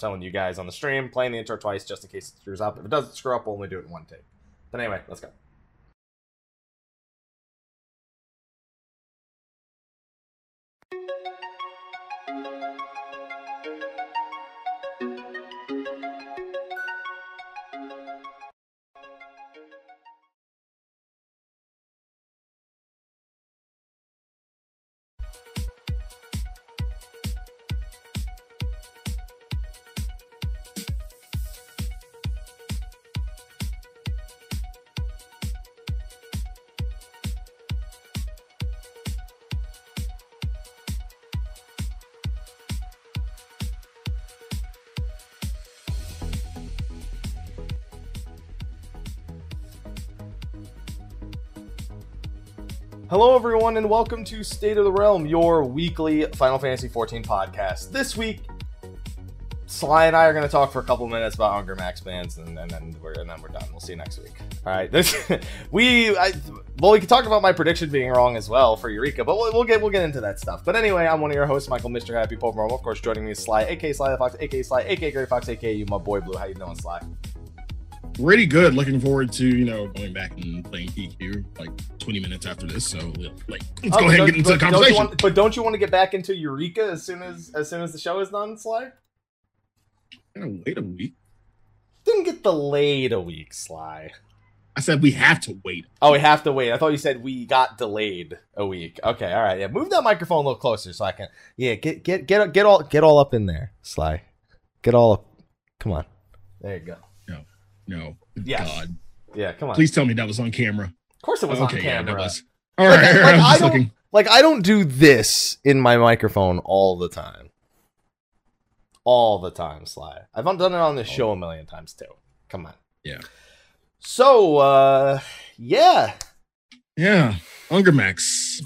telling you guys on the stream, playing the intro twice just in case it screws up. If it doesn't screw up, we'll only do it in one take. But anyway, let's go. Hello, everyone, and welcome to State of the Realm, your weekly Final Fantasy XIV podcast. This week, Sly and I are going to talk for a couple minutes about Hunger Max bands, and, and then we're and then we're done. We'll see you next week. All right, this we I, well, we can talk about my prediction being wrong as well for Eureka, but we'll, we'll get we'll get into that stuff. But anyway, I'm one of your hosts, Michael, Mr. Happy Pope. Of course, joining me is Sly, aka Sly the Fox, aka Sly, aka Gary Fox, aka you, my boy Blue. How you doing, Sly? Pretty good. Looking forward to you know going back and playing PQ like 20 minutes after this. So like, let's Oh, go ahead and get into the but don't conversation. want- but don't you want to get back into Eureka as soon as as soon as the show is done, Sly? Gotta wait a week. Didn't get delayed a week, Sly. I said we have to wait. Oh, we have to wait. I thought you said we got delayed a week. Okay, all right. Yeah, move that microphone a little closer so I can. Yeah, get get get get all get all up in there, Sly. Get all up. Come on. There you go. No, Yes. God, Yeah, come on. please tell me that was on camera. Of course, it was okay, on yeah, camera. that was. All right, Like, like, I'm I don't- looking. Like I don't do this in my microphone all the time. All the time, Sly. I've done it on the show a million times too. Come on. Yeah. So, uh, yeah. Yeah, Hunger Max.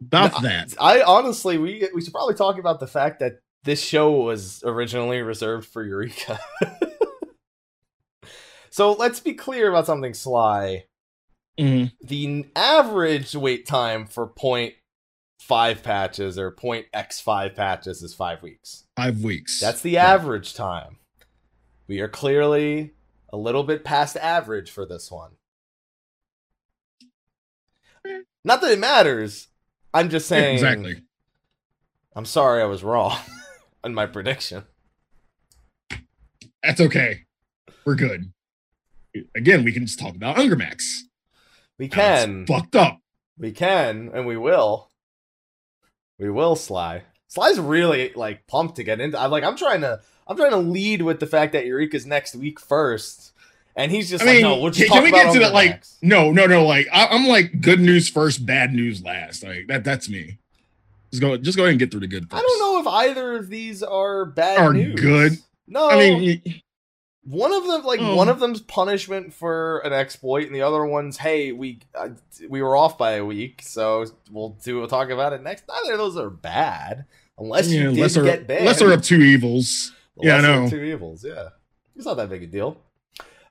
About No, that. I honestly, we we should probably talk about the fact that this show was originally reserved for Eureka. so let's be clear about something, Sly. Mhm. The average wait time for point five patches or point X five patches is five weeks. Five weeks. That's the Yeah. average time. We are clearly a little bit past average for this one. Not that it matters. I'm just saying. exactly. I'm sorry I was wrong on my prediction. That's okay. We're good. Again, we can just talk about Hunger Max. We can. fucked up. We can, and we will. We will, Sly. Sly's really like pumped to get into. I'm like, I'm trying to, I'm trying to lead with the fact that Eureka's next week first, and he's just I like, mean, no, we'll just can, can we about get to that? Like, no, no, no. Like, I, I'm like good news first, bad news last. Like that. That's me. Just go. Just go ahead and get through the good. First. I don't know if either of these are bad Are news. good. No, I mean, one of them, like Oh. one of them's punishment for an exploit, and the other one's, hey, we uh, we were off by a week, so we'll do we'll talk about it next. Neither of those are bad, unless yeah, you did lesser, get banned. lesser of two evils. The Yeah, I lesser of know. Two evils, yeah. It's not that big a deal.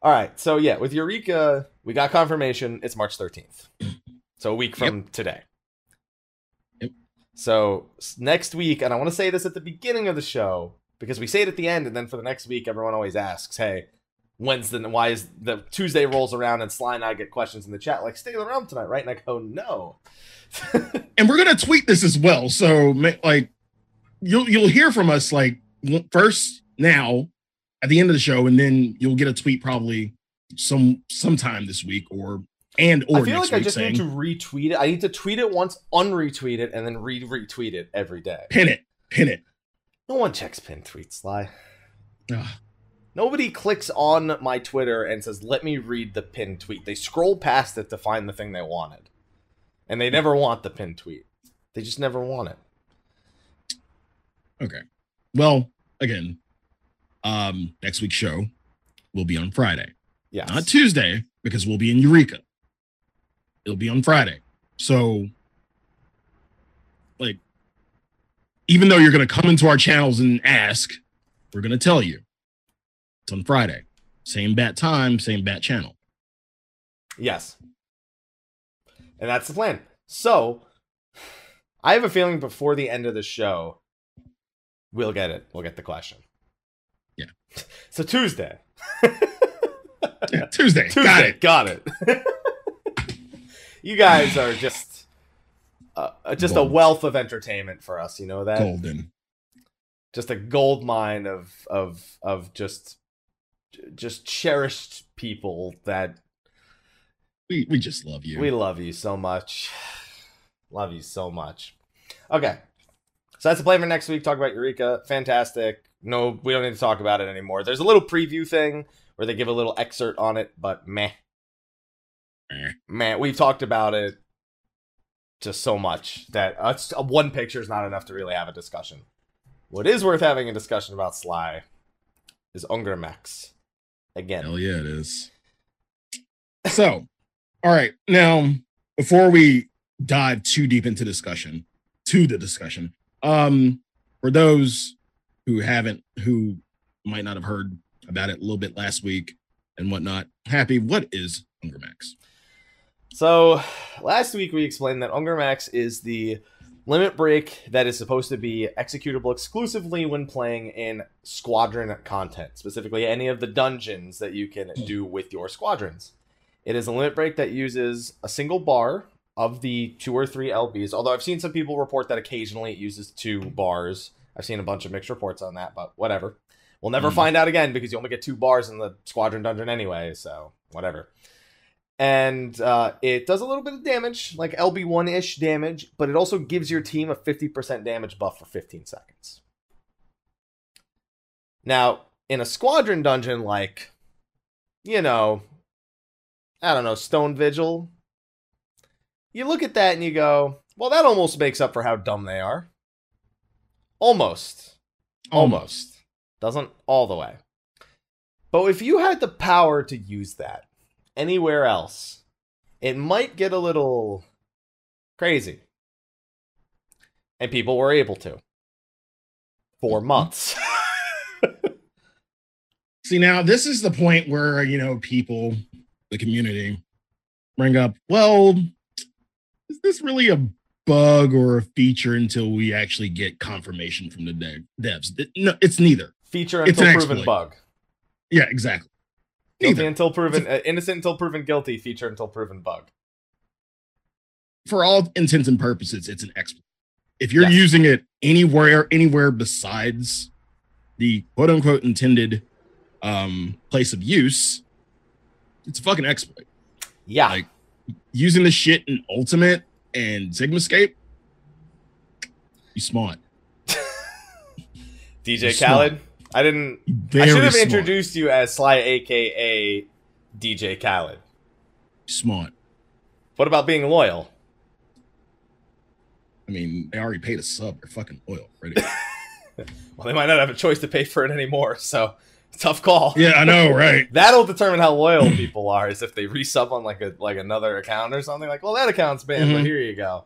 All right, so yeah, with Eureka, we got confirmation. It's March thirteenth, so a week from today. Yep. So next week, and I want to say this at the beginning of the show because we say it at the end, and then for the next week, everyone always asks, "Hey, when's the why is the Tuesday rolls around and Sly and I get questions in the chat like stay around tonight, right?" And I go, "No." And we're gonna tweet this as well. So, like, you'll you'll hear from us like first now at the end of the show, and then you'll get a tweet probably some sometime this week or and or I feel like I just saying need to retweet it. I need to tweet it once, unretweet it, and then re-retweet it every day. pin it, pin it. No one checks pin tweets, Sly. Ugh. Nobody clicks on my Twitter and says, "Let me read the pin tweet." They scroll past it to find the thing they wanted, and they never want the pin tweet. They just never want it. Okay. Well, again, um, next week's show will be on Friday, Yeah, not Tuesday, because we'll be in Eureka. It'll be on Friday. So, like, even though you're going to come into our channels and ask, we're going to tell you it's on Friday. Same bat time, same bat channel. Yes. And that's the plan. So, I have a feeling before the end of the show, we'll get it. We'll get the question. Yeah. So Tuesday. Yeah, Tuesday. Tuesday. Got it. Got it. you guys are just uh, just a wealth of entertainment for us. You know that. Golden. Just a gold mine of of of just just cherished people that We we just love you. we love you so much. Love you so much. Okay. So that's the plan for next week. Talk about Eureka. Fantastic. No, we don't need to talk about it anymore. There's a little preview thing where they give a little excerpt on it, but meh. Eh. Man, we've talked about it just so much that uh, uh, one picture is not enough to really have a discussion. What is worth having a discussion about Sly is Ungermax. Again. Hell yeah, it is. So, all right. Now, before we dive too deep into discussion, to the discussion, um, for those who haven't, who might not have heard about it a little bit last week and whatnot, happy, what is Hunger Max? So, last week we explained that Ungermax is the limit break that is supposed to be executable exclusively when playing in squadron content, specifically any of the dungeons that you can do with your squadrons. It is a limit break that uses a single bar of the two or three LBs, although I've seen some people report that occasionally it uses two bars. I've seen a bunch of mixed reports on that, but whatever. We'll never Mhm. find out again because you only get two bars in the squadron dungeon anyway, so whatever and uh, it does a little bit of damage, like LB1 ish damage, but it also gives your team a 50% damage buff for 15 seconds. Now, in a squadron dungeon, like, you know, I don't know, Stone Vigil, you look at that and you go, well, that almost makes up for how dumb they are. Almost. Almost. Doesn't all the way. But if you had the power to use that, anywhere else, it might get a little crazy. And people were able to. For mm-hmm. months. See, now this is the point where, you know, people, the community, bring up, well, is this really a bug or a feature until we actually get confirmation from the dev- devs? No, it's neither. Feature It's until proven exploit. bug. Yeah, exactly. Guilty until proven uh, innocent until proven guilty, feature until proven bug. For all intents and purposes, it's an exploit. If you're Yes. using it anywhere, anywhere besides the quote unquote intended um, place of use, it's a fucking exploit. Yeah. Like, using the shit in Ultimate and Sigmascape, you smart. DJ smart. I didn't Very I should have smart. introduced you as Sly aka DJ Khaled. smart. What about being loyal? I mean, they already paid a sub They're fucking oil already. Well, they might not have a choice to pay for it anymore, so tough call. yeah, I know, right? That'll determine how loyal people are. Is if they resub on like a like another account or something. Like, well, that account's banned, but Mhm. here you go.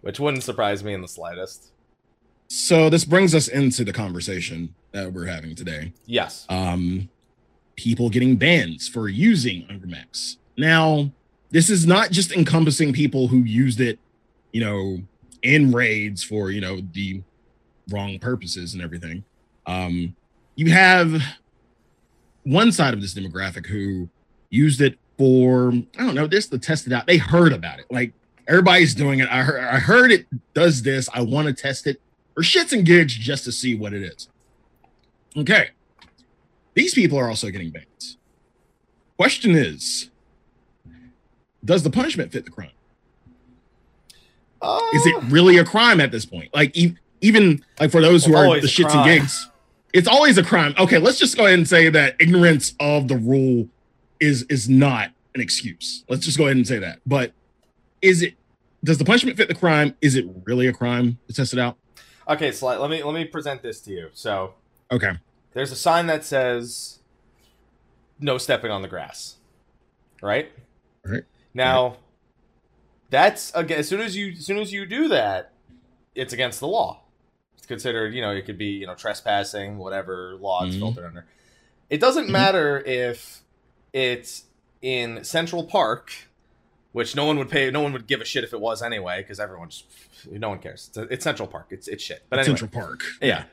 Which wouldn't surprise me in the slightest. So this brings us into the conversation that we're having today. Yes. um, people getting bans for using Ungermax. Now, this is not just encompassing people who used it, you know, in raids for, you know, the wrong purposes and everything. Um, you have one side of this demographic who used it for, I don't know, this to test it out. They heard about it. Like everybody's doing it. I heard, I heard it does this. I want to test it or shits and gigs just to see what it is. Okay. These people are also getting banned. Question is, does the punishment fit the crime? Uh, Is it really a crime at this point? Like e- even like for those who are the shits and gigs, it's always a crime. Okay, let's just go ahead and say that ignorance of the rule is is not an excuse. Let's just go ahead and say that. But is it does the punishment fit the crime? Is it really a crime to test it out? Okay, so let me let me present this to you. So Okay. there's a sign that says no stepping on the grass. Right? Right. Now that's again as soon as you as soon as you do that, it's against the law. It's considered, you know, it could be, you know, trespassing, whatever law it's Mhm. filtered under. It doesn't Mhm. matter if it's in Central Park, which no one would pay no one would give a shit if it was anyway, because everyone just no one cares. It's, it's Central Park. It's it's shit. But anyway. Central Park. Yeah.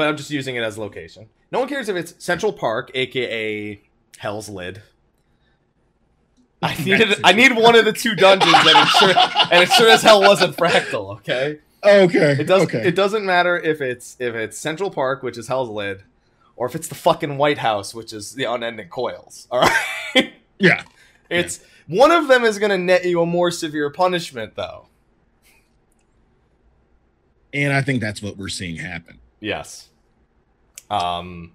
But I'm just using it as location. No one cares if it's Central Park, aka Hell's Lid. I needed I need one of the two dungeons, and it sure and it sure as hell wasn't Fractal. Okay. Okay. It doesn't. Okay. It doesn't matter if it's if it's Central Park, which is Hell's Lid, or if it's the fucking White House, which is the Unending Coils. All right. yeah. It's one of them is going to net you a more severe punishment, though. And I think that's what we're seeing happen. Yes. Um,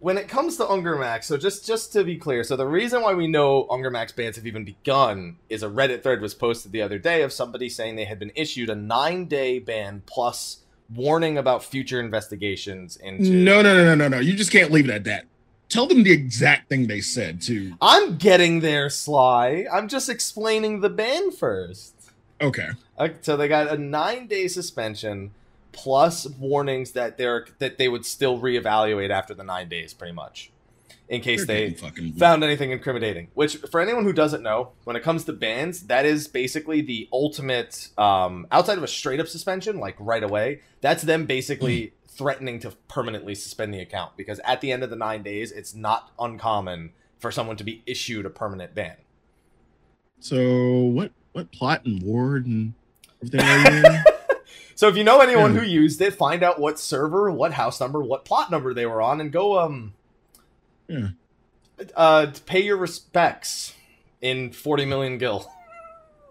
when it comes to Ungermax, so just just to be clear, so the reason why we know Ungermax bans have even begun is a Reddit thread was posted the other day of somebody saying they had been issued a nine day ban plus warning about future investigations into. No, no, no, no, no, no. You just can't leave it at that. Tell them the exact thing they said too. I'm getting there, Sly. I'm just explaining the ban first. Okay. Uh, so they got a nine day suspension plus warnings that they're that they would still reevaluate after the nine days, pretty much, in case They're they found anything incriminating. Which, for anyone who doesn't know, when it comes to bans, that is basically the ultimate. Um, outside of a straight up suspension, like right away, that's them basically threatening to permanently suspend the account because at the end of the nine days, it's not uncommon for someone to be issued a permanent ban. So what what plot and ward and everything are you in? So if you know anyone who used it, find out what server, what house number, what plot number they were on, and go um Yeah. uh pay your respects in 40 million gil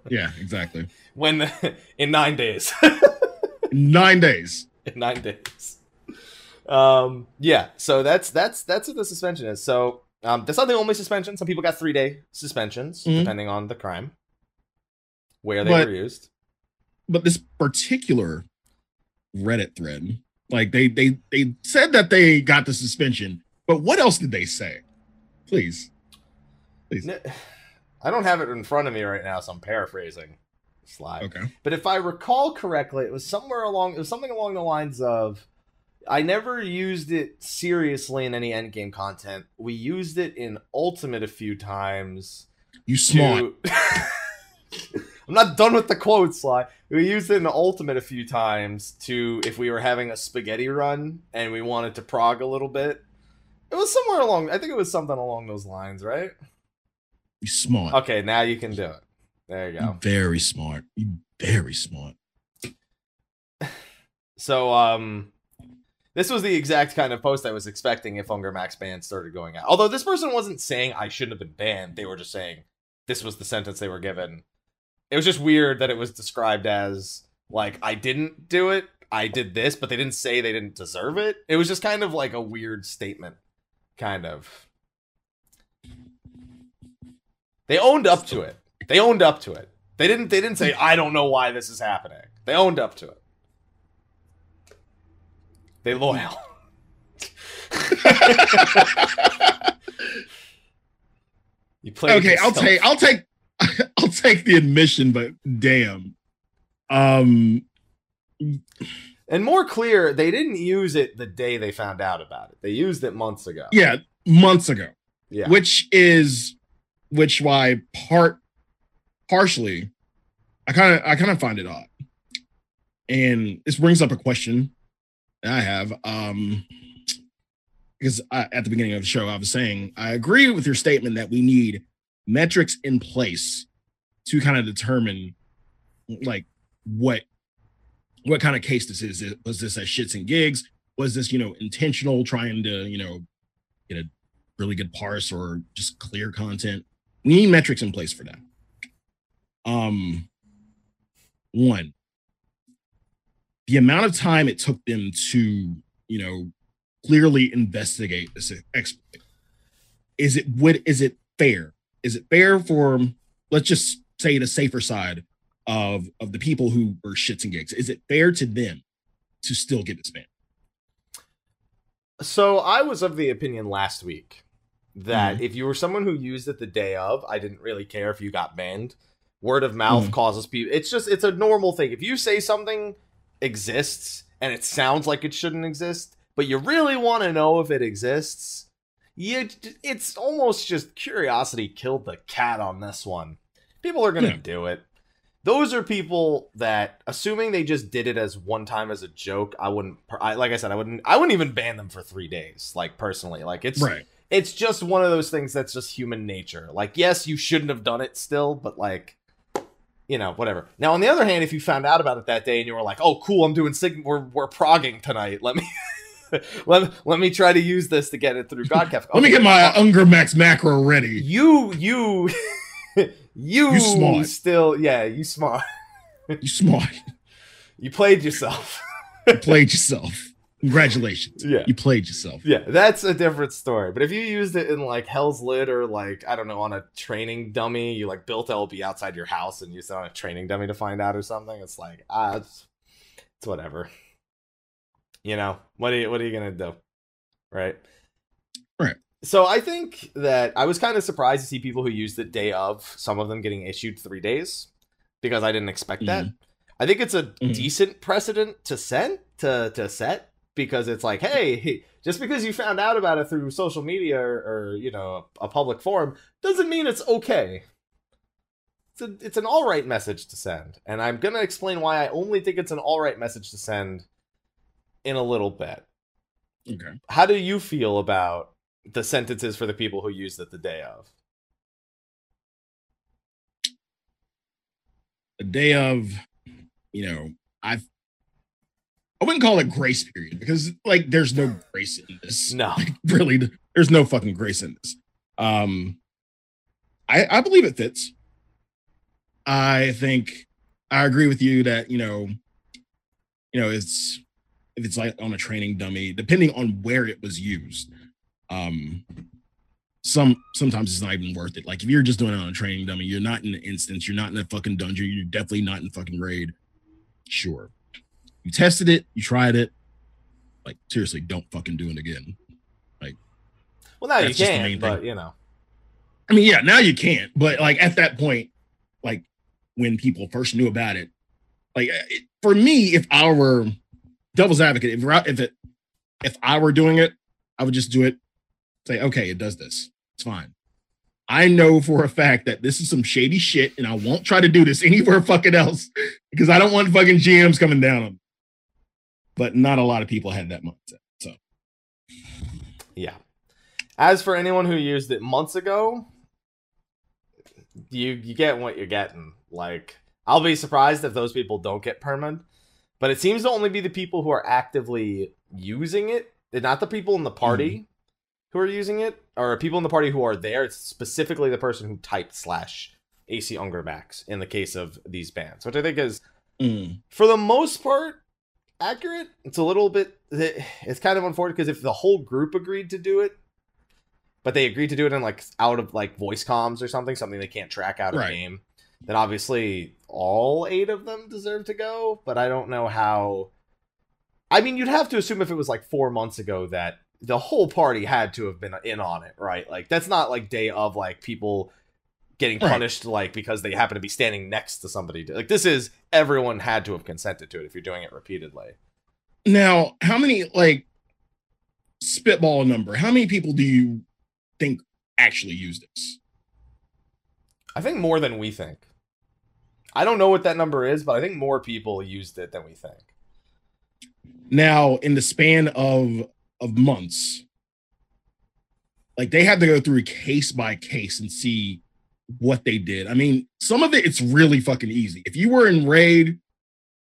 Yeah, exactly. when the, in nine days. Nine days. in nine days. Um yeah, so that's that's that's what the suspension is. So um that's not the only suspension. Some people got three day suspensions, Mhm. depending on the crime. Where they But- were used. But this particular Reddit thread, like they they they said that they got the suspension, but what else did they say? Please. Please. I don't have it in front of me right now, so I'm paraphrasing. Slide. Okay. But if I recall correctly, it was somewhere along it was something along the lines of I never used it seriously in any endgame content. We used it in Ultimate a few times. You smart. to- I'm not done with the quotes, Sly. We used it in the Ultimate a few times to if we were having a spaghetti run and we wanted to prog a little bit. It was somewhere along I think it was something along those lines, right? You smart. Okay, now you can do it. There you go. You very smart. You very smart. So, um, this was the exact kind of post I was expecting if Hunger Max ban started going out. Although this person wasn't saying I shouldn't have been banned, they were just saying this was the sentence they were given. It was just weird that it was described as like I didn't do it, I did this, but they didn't say they didn't deserve it. It was just kind of like a weird statement, kind of. They owned up to it. They owned up to it. They didn't. They didn't say I don't know why this is happening. They owned up to it. They loyal. you play. okay, I'll take I'll take I'll take the admission, but damn. Um And more clear, they didn't use it the day they found out about it. They used it months ago. yeah, months ago. Yeah. Which is which why part partially I kind of I kind of find it odd. And this brings up a question that I have. Um because I, at the beginning of the show, I was saying I agree with your statement that we need metrics in place to kind of determine like what what kind of case this is. Is- Was this a shits and gigs? Was this you know intentional, trying to you know get a really good parse or just clear content? We need metrics in place for that. Um, one, the amount of time it took them to you know clearly investigate this exploit. Is it would is it fair? Is it fair for let's just say the safer side of of the people who were shits and gigs? Is it fair to them to still get this ban? So I was of the opinion last week that Mhm. if you were someone who used it the day of, I didn't really care if you got banned. Word of mouth Mhm. causes people. It's just it's a normal thing. If you say something exists and it sounds like it shouldn't exist, but you really want to know if it exists, you it's almost just curiosity killed the cat on this one. People are gonna Yeah. do it. those are people that assuming they just did it as one time as a joke i wouldn't I, like i said i wouldn't i wouldn't even ban them for three days like personally like it's right. it's just one of those things that's just human nature like yes you shouldn't have done it still but like you know whatever now on the other hand if you found out about it that day and you were like oh cool i'm doing sig we're, we're progging tonight let me let, let me try to use this to get it through godcast Let me get my Unger Max macro ready. you you you, You smart. still yeah you smart You smart. you played yourself You played yourself. Congratulations. Yeah. You played yourself. yeah that's a different story but if you used it in like Hell's Lid or like i don't know on a training dummy you like built lb outside your house and used it on a training dummy to find out or something it's like ah it's, it's whatever you know what are you what are you gonna do right Right. so i think that i was kind of surprised to see people who used it day of some of them getting issued three days because i didn't expect that i think it's a Mhm. decent precedent to set to to set because it's like hey just because you found out about it through social media or, or you know a public forum doesn't mean it's okay it's, a, it's an all right message to send and i'm gonna explain why i only think it's an all right message to send in a little bit. Okay. how do you feel about the sentences for the people who used it the day of? The day of, you know, I've I wouldn't call it grace period because like there's no grace in this. no. Really there's no fucking grace in this. Um i i believe it fits. I think i agree with you that you know you know it's if it's like on a training dummy depending on where it was used um some sometimes it's not even worth it. Like if you're just doing it on a training dummy you're not in an instance you're not in a fucking dungeon you're definitely not in fucking raid. Sure. You tested it you tried it. Like seriously don't fucking do it again. Like well now you the can but you know. I mean, yeah, now you can't, but like at that point, like when people first knew about it, like it, for me, if I were devil's advocate, if I- if it if I were doing it, I would just do it. Say, okay, it does this. It's fine. I know for a fact that this is some shady shit, and I won't try to do this anywhere fucking else because I don't want fucking GMs coming down on me. But not a lot of people had that mindset. So Yeah. As for anyone who used it months ago, you you get what you're getting. Like I'll be surprised if those people don't get permanent, but it seems to only be the people who are actively using it, not the people in the party who are using it, or people in the party who are there. It's specifically the person who typed slash AC Ungermax in the case of these bands, which I think is mm, for the most part accurate it's a little bit it's kind of unfortunate because if the whole group agreed to do it but they agreed to do it in like out of like voice comms or something something they can't track out of Right. game then obviously all eight of them deserve to go but i don't know how i mean you'd have to assume if it was like four months ago that the whole party had to have been in on it right like that's not like day of like people getting Right. punished like because they happen to be standing next to somebody like this is everyone had to have consented to it if you're doing it repeatedly Now, how many like spitball number? How many people do you think actually use this? i think more than we think i don't know what that number is but i think more people used it than we think Now, in the span of of months, like they had to go through case by case and see what they did. I mean, some of it it's really fucking easy. If you were in raid,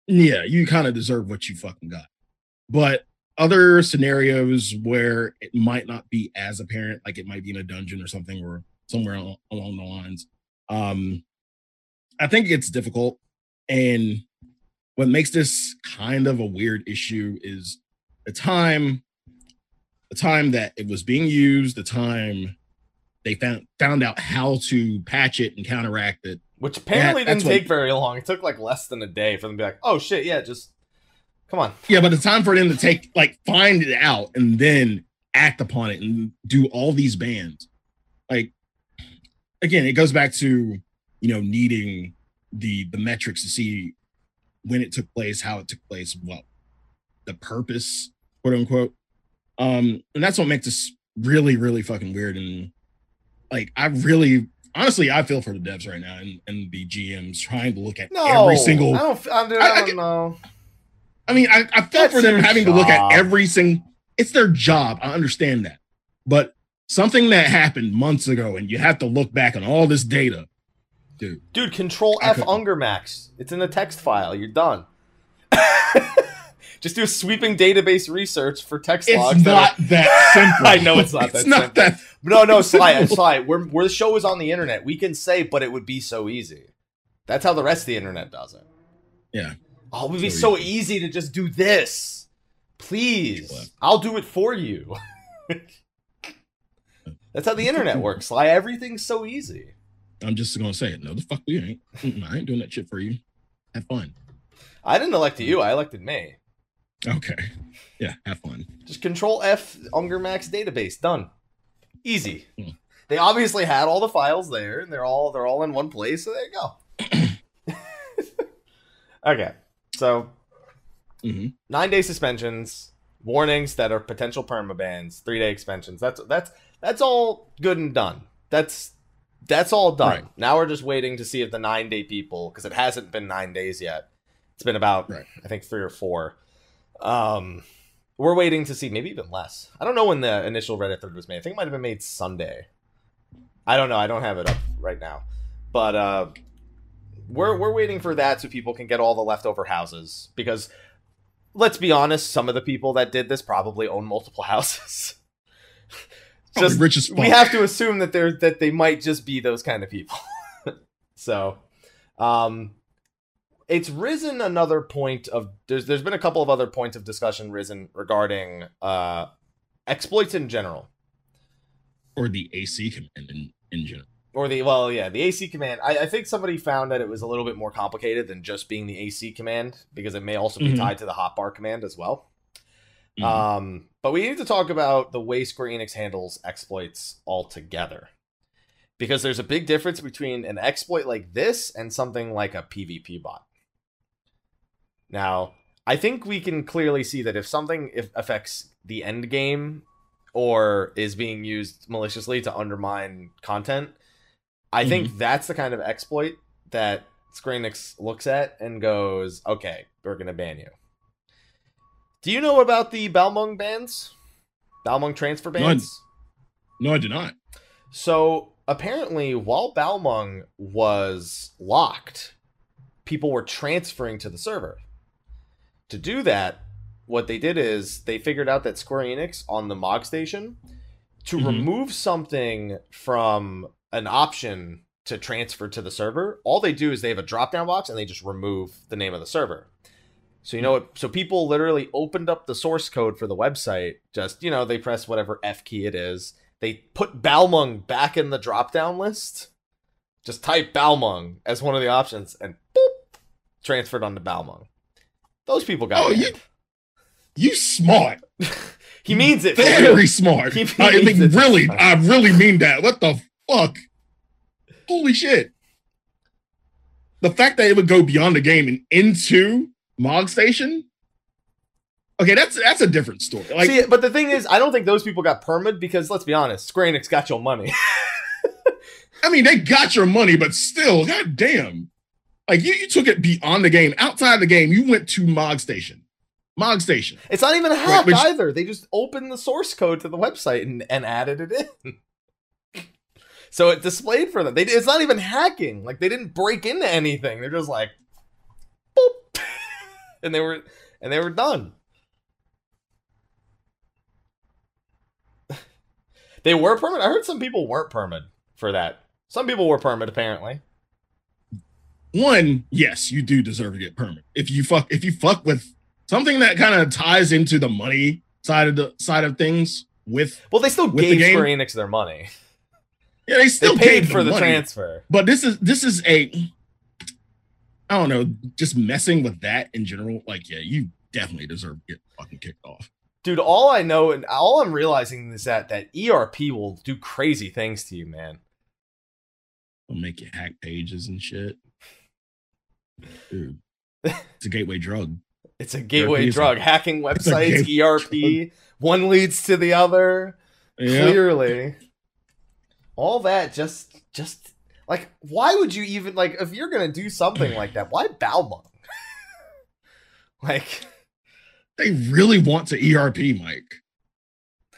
yeah, you kind of deserve what you fucking got. But other scenarios where it might not be as apparent, like it might be in a dungeon or something, or somewhere along the lines. Um, I think it's difficult, and what makes this kind of a weird issue is the time, the time that it was being used, the time they found found out how to patch it and counteract it. which apparently that's didn't what- take very long it took like less than a day for them to be like oh shit yeah just come on Yeah, but the time for them to take like find it out and then act upon it and do all these bans. Like again, it goes back to you know needing the the metrics to see when it took place, how it took place, what the purpose, quote unquote. Um, and that's what makes this really, really fucking weird. And like I really honestly, I feel for the devs right now and, and the GMs trying to look at No, every single. I don't. I, dude, I- I, I don't know. I mean, I, I feel That's for them having to look at every single. It's their job. I understand that, but something that happened months ago, and you have to look back on all this data, dude. Dude, Control F. Ungermax. It's in the text file. You're done. Just do a sweeping database research for text It's logs. that not that simple. I know it's not that It's not simple. that. no, no, It's Sly. Sly. We're, we're the show is on the internet. We can say, but it would be so easy. That's how the rest of the internet does it. Yeah. Oh, it would be So so easy to just do this. Please. I'll do it for you. That's how the internet works, Sly. Everything's so easy. I'm just gonna say it. No, the fuck we ain't. Mm-mm, I ain't doing that shit for you. Have fun. I didn't elect you. I elected me. Okay. Yeah, have fun. Just Control F Unger Max database. Done. Easy. Hmm. They obviously had all the files there, and they're all they're all in one place. So there you go. okay, so hmm nine day suspensions, warnings that are potential permabans, three day expansions. That's that's that's all good and done. That's that's all done. Right. Now we're just waiting to see if the nine day people, because it hasn't been nine days yet. It's been about Right. I think three or four. Um, we're waiting to see, maybe even less. I don't know when the initial Reddit thread was made. I think it might have been made Sunday. I don't know. I don't have it up right now, but uh, we're we're waiting for that so people can get all the leftover houses because let's be honest, some of the people that did this probably own multiple houses. Just rich as fuck. we have to assume that they're that they might just be those kind of people. so, um, it's risen another point of there's there's been a couple of other points of discussion risen regarding uh exploits in general or the AC command in, in general. or the well yeah the AC command. I, I think somebody found that it was a little bit more complicated than just being the AC command because it may also be Mhm. tied to the hotbar command as well. Mhm. Um, but we need to talk about the way Square Enix handles exploits altogether. Because there's a big difference between an exploit like this and something like a PvP bot. Now, I think we can clearly see that if something if affects the end game or is being used maliciously to undermine content, I think that's the kind of exploit that Square Enix looks at and goes, okay, we're going to ban you. Do you know about the Balmung bans? Balmung transfer No, I- bans? no, I do not. So apparently, while Balmung was locked, people were transferring to the server. To do that, what they did is they figured out that Square Enix on the Mog Station to Mhm. remove something from an option to transfer to the server. All they do is they have a drop down box and they just remove the name of the server. So you know what? So people literally opened up the source code for the website. Just you know, they press whatever F key it is. They put Balmung back in the drop down list. Just type Balmung as one of the options, and boop, transferred onto Balmung. Those people got. Oh, you- banned. You smart. He means it. Very smart. He I mean, it. really, I really mean that. What the fuck? Holy shit. The fact that it would go beyond the game and into Mog Station. Okay, that's that's a different story. Like, See, but the thing is, I don't think those people got permit because let's be honest, Square Enix got your money. I mean, they got your money, but still, god damn. Like you, you took it beyond the game. Outside the game, you went to Mog Station. Mog Station. It's not even a hack which- either. They just opened the source code to the website and, and added it in. so it displayed for them. They it's not even hacking. Like they didn't break into anything. They're just like. and they were and they were done. they were permit. I heard some people weren't permit for that. Some people were permit apparently. One, yes, you do deserve to get permit. If you fuck, if you fuck with something that kind of ties into the money side of the side of things, with Well, they still the gave game? Square Enix their money. yeah, they They still paid gave for the money. transfer. But this is this is a, I don't know, just messing with that in general. Like, yeah, you definitely deserve to get fucking kicked off. Dude, all I know and all I'm realizing is that that ERP will do crazy things to you, man. They'll make you hack pages and shit. Dude, it's a gateway drug. It's a gateway ERP is a- drug. Hacking websites, ERP, one leads to the other. Yeah. Clearly. All that just just Like, why would you even like if you're gonna do something like that? Why Balmung? like, They really want to ERP, Mike.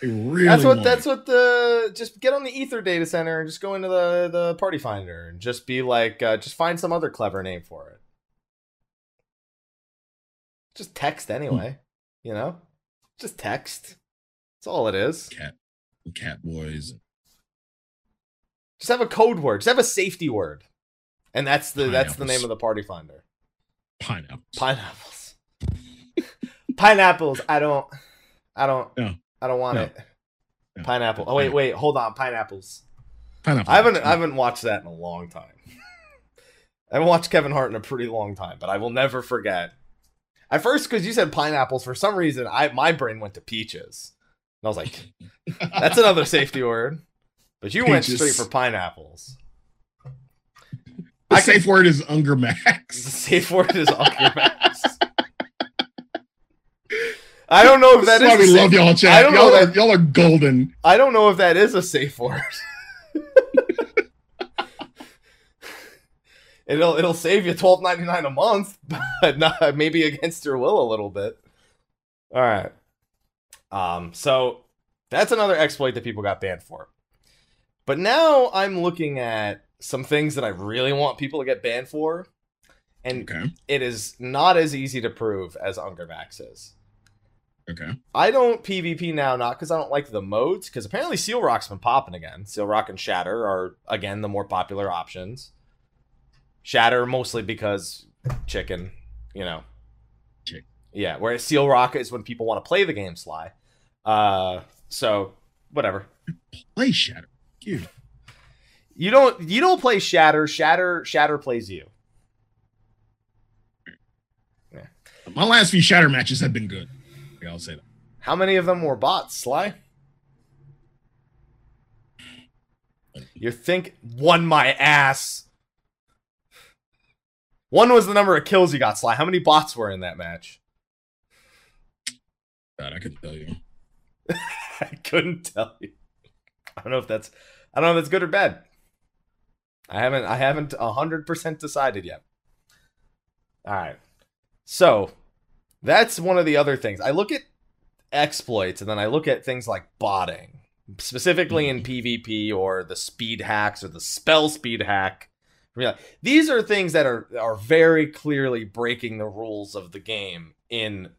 They really that's what want that's what the just get on the Ether data center and just go into the the party finder and just be like, uh, just find some other clever name for it. Just text anyway, you know, just text. That's all it is. cat cat boys. Just have a code word. Just have a safety word, and that's the that's the name of the party finder. Pineapple. Pineapples. Pineapples. I don't. I don't. No. I don't want No. it. No. Pineapple. Oh wait, wait. Hold on. Pineapples. Pineapple. I haven't. I haven't watched that in a long time. I haven't watched Kevin Hart in a pretty long time, but I will never forget. At first, because you said pineapples, for some reason, I my brain went to peaches, and I was like, "That's another safety word." But you went straight for pineapples. the I safe word is Unger The Max. safe word is Uncle Max. I don't know if that That's why is. we love y'all, chat. I don't y'all know are that- y'all are golden. I don't know if that is a safe word. it'll it'll save you twelve ninety nine a month, but not maybe against your will a little bit. All right. Um. So that's another exploit that people got banned for. But now I'm looking at some things that I really want people to get banned for, and Okay. it is not as easy to prove as Unger Max is. Okay. I don't PvP now, not because I don't like the modes, because apparently Seal Rock's been popping again. Seal Rock and Shatter are again the more popular options. Shatter mostly because chicken, you know. Chick. Yeah, whereas Seal Rock is when people want to play the game Sly. Uh, so whatever. Play Shatter. You. You don't you don't play Shatter. Shatter Shatter plays you. My last few Shatter matches have been good. Yeah, I'll say that. How many of them were bots, Sly? You think one my ass. One was the number of kills you got, Sly. How many bots were in that match? God, I couldn't tell you. I couldn't tell you. I don't know if that's I don't know if that's good or bad. I haven't I haven't hundred percent decided yet. Alright. So that's one of the other things. I look at exploits and then I look at things like botting, specifically in mm-hmm. PvP or the speed hacks or the spell speed hack. These are things that are are very clearly breaking the rules of the game in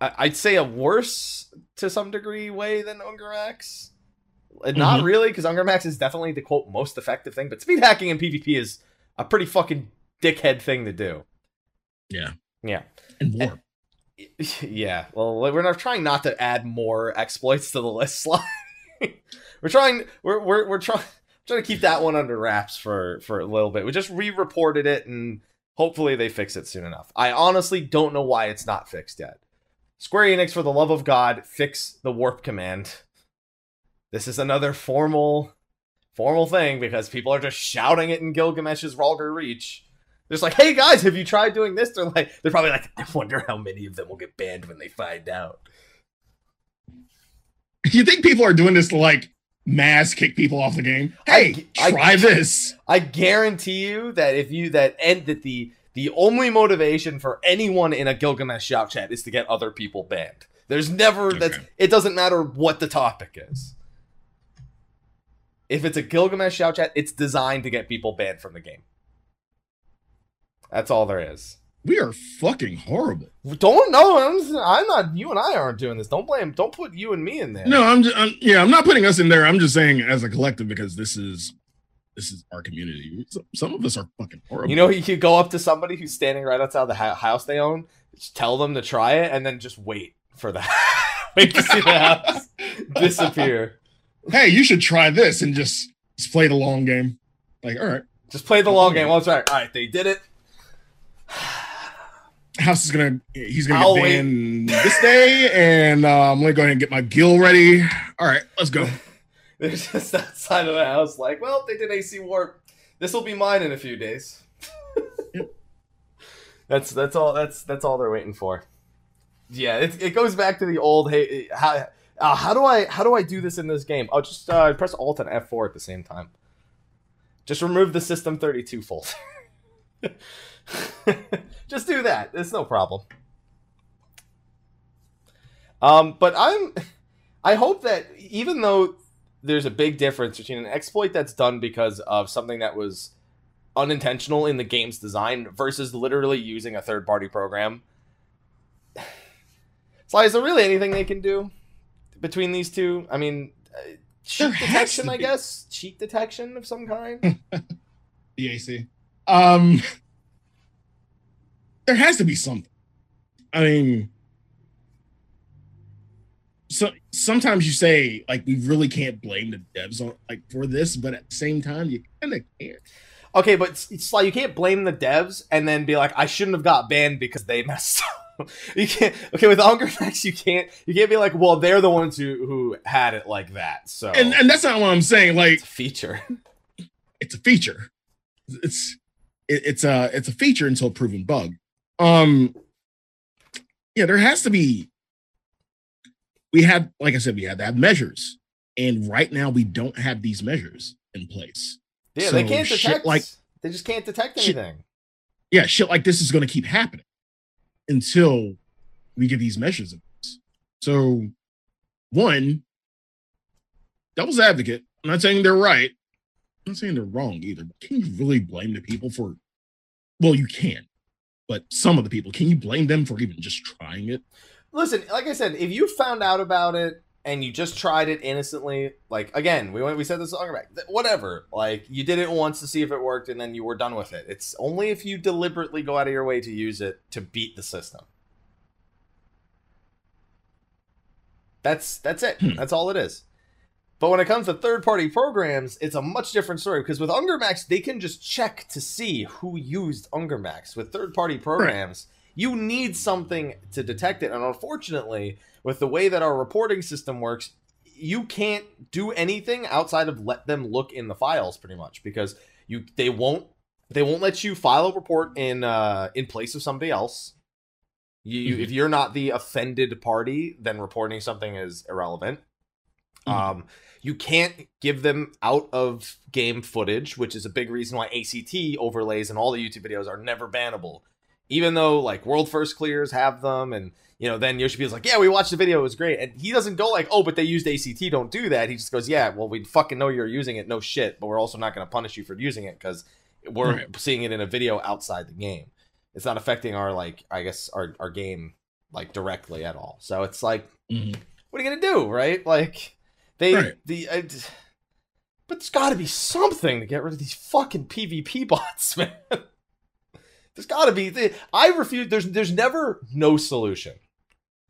I'd say a worse to some degree way than Ungermax. Uh, Not really, because Ungermax is definitely the quote most effective thing, but speed hacking in PvP is a pretty fucking dickhead thing to do. Yeah. Yeah. And warp. Yeah. Well, we're not trying not to add more exploits to the list slide. we're trying we're we're we're trying trying to keep that one under wraps for for a little bit. We just re-reported it and hopefully they fix it soon enough. I honestly don't know why it's not fixed yet. Square Enix for the love of god, fix the warp command. This is another formal formal thing because people are just shouting it in Gilgamesh's Rhalgr Reach. They're just like, "Hey guys, have you tried doing this?" They're like, they're probably like, "I wonder how many of them will get banned when they find out." You think people are doing this to like mass kick people off the game? Hey, I- try this. I guarantee you that if you that end that the the only motivation for anyone in a Gilgamesh shout chat is to get other people banned. There's never that's it doesn't matter what the topic is. If it's a Gilgamesh shout chat, it's designed to get people banned from the game. That's all there is. We are fucking horrible. Don't no, I'm, I'm not. You and I aren't doing this. Don't blame. Don't put you and me in there. No, I'm just I'm, yeah, I'm not putting us in there. I'm just saying as a collective because this is this is our community. Some- Some of us are fucking horrible. You know, you could go up to somebody who's standing right outside the house they own, just tell them to try it, and then just wait for that. wait to see the house disappear. Hey, you should try this and just, just play the long game. Like, all right, Just play the long game. Well, it's all right. All right, they did it. house is gonna he's gonna I'll get wait. banned this day, and uh, I'm gonna go ahead and get my gill ready. All right, let's go. They're just outside of the house, like, well, they did AC warp. This will be mine in a few days. that's that's all. That's that's all they're waiting for. Yeah, it, it goes back to the old. Hey, how uh, how do I how do I do this in this game? I'll just uh, press Alt and F four at the same time. Just remove the System 32 folder. Just do that. It's no problem. Um, but I'm, I hope that even though there's a big difference between an exploit that's done because of something that was unintentional in the game's design versus literally using a third party program. Sly, is there really anything they can do between these two? I mean, uh, cheat detection, I guess. Cheat detection of some kind. BAC. Um, there has to be something. I mean, so sometimes you say like we really can't blame the devs on like for this, but at the same time you kind of can't. Okay, but it's like you can't blame the devs and then be like, I shouldn't have got banned because they messed up. you can't. Okay, with Hunger Max, you can't. You can't be like, well, they're the ones who who had it like that. So and and that's not what I'm saying. Like it's a feature. It's a feature. It's it, it's a it's a feature until proven bug. Um, yeah, there has to be we had, like I said, we had to have measures, and right now we don't have these measures in place. Yeah, so they can't detect. Like they just can't detect anything. Shit, yeah, shit like this is going to keep happening until we get these measures. So, one, devil's advocate. I'm not saying they're right. I'm not saying they're wrong either. But can you really blame the people for? Well, you can, but some of the people, can you blame them for even just trying it? listen, like I said, if you found out about it and you just tried it innocently, like again, we went, we said this longer back, whatever. Like you did it once to see if it worked, and then you were done with it. It's only if you deliberately go out of your way to use it to beat the system. That's that's it. Hmm. That's all it is. But when it comes to third party programs, it's a much different story because with Ungermax, they can just check to see who used Ungermax. With third party programs, right you need something to detect it. And unfortunately, with the way that our reporting system works, you can't do anything outside of let them look in the files pretty much because you they won't they won't let you file a report in uh in place of somebody else. You, mm-hmm. if you're not the offended party, then reporting something is irrelevant. Mm-hmm. Um you can't give them out of game footage, which is a big reason why ACT overlays and all the YouTube videos are never bannable even though like world first clears have them and you know then Yoshi feels like yeah we watched the video it was great and he doesn't go like oh but they used ACT don't do that he just goes yeah well we fucking know you're using it no shit but we're also not going to punish you for using it because we're right. seeing it in a video outside the game it's not affecting our like I guess our our game like directly at all so it's like mm-hmm. what are you gonna do right like they right. the but there's got to be something to get rid of these fucking PvP bots man. There's got to be. I refuse. There's there's never no solution.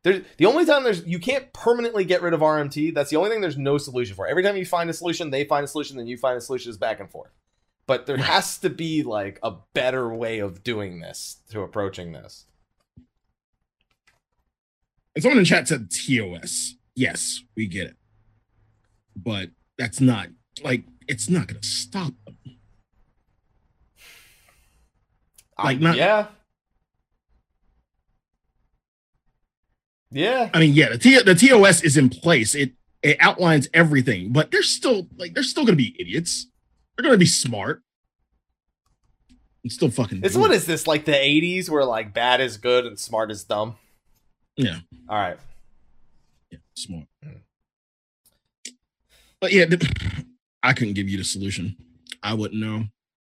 There's, the only time there's you can't permanently get rid of RMT. That's the only thing there's no solution for. Every time you find a solution, they find a solution, then you find a solution. Is back and forth. But there has to be like a better way of doing this to approaching this. And someone in chat said TOS. Yes, we get it, but that's not like it's not going to stop them. Um, like not yeah. Yeah. I mean, yeah, the T- the TOS is in place. It it outlines everything, but they're still like they're still gonna be idiots. They're gonna be smart. And still fucking. It's what is this like the '80s where like bad is good and smart is dumb? Yeah. All right. Yeah, smart. But yeah, I couldn't give you the solution. I wouldn't know.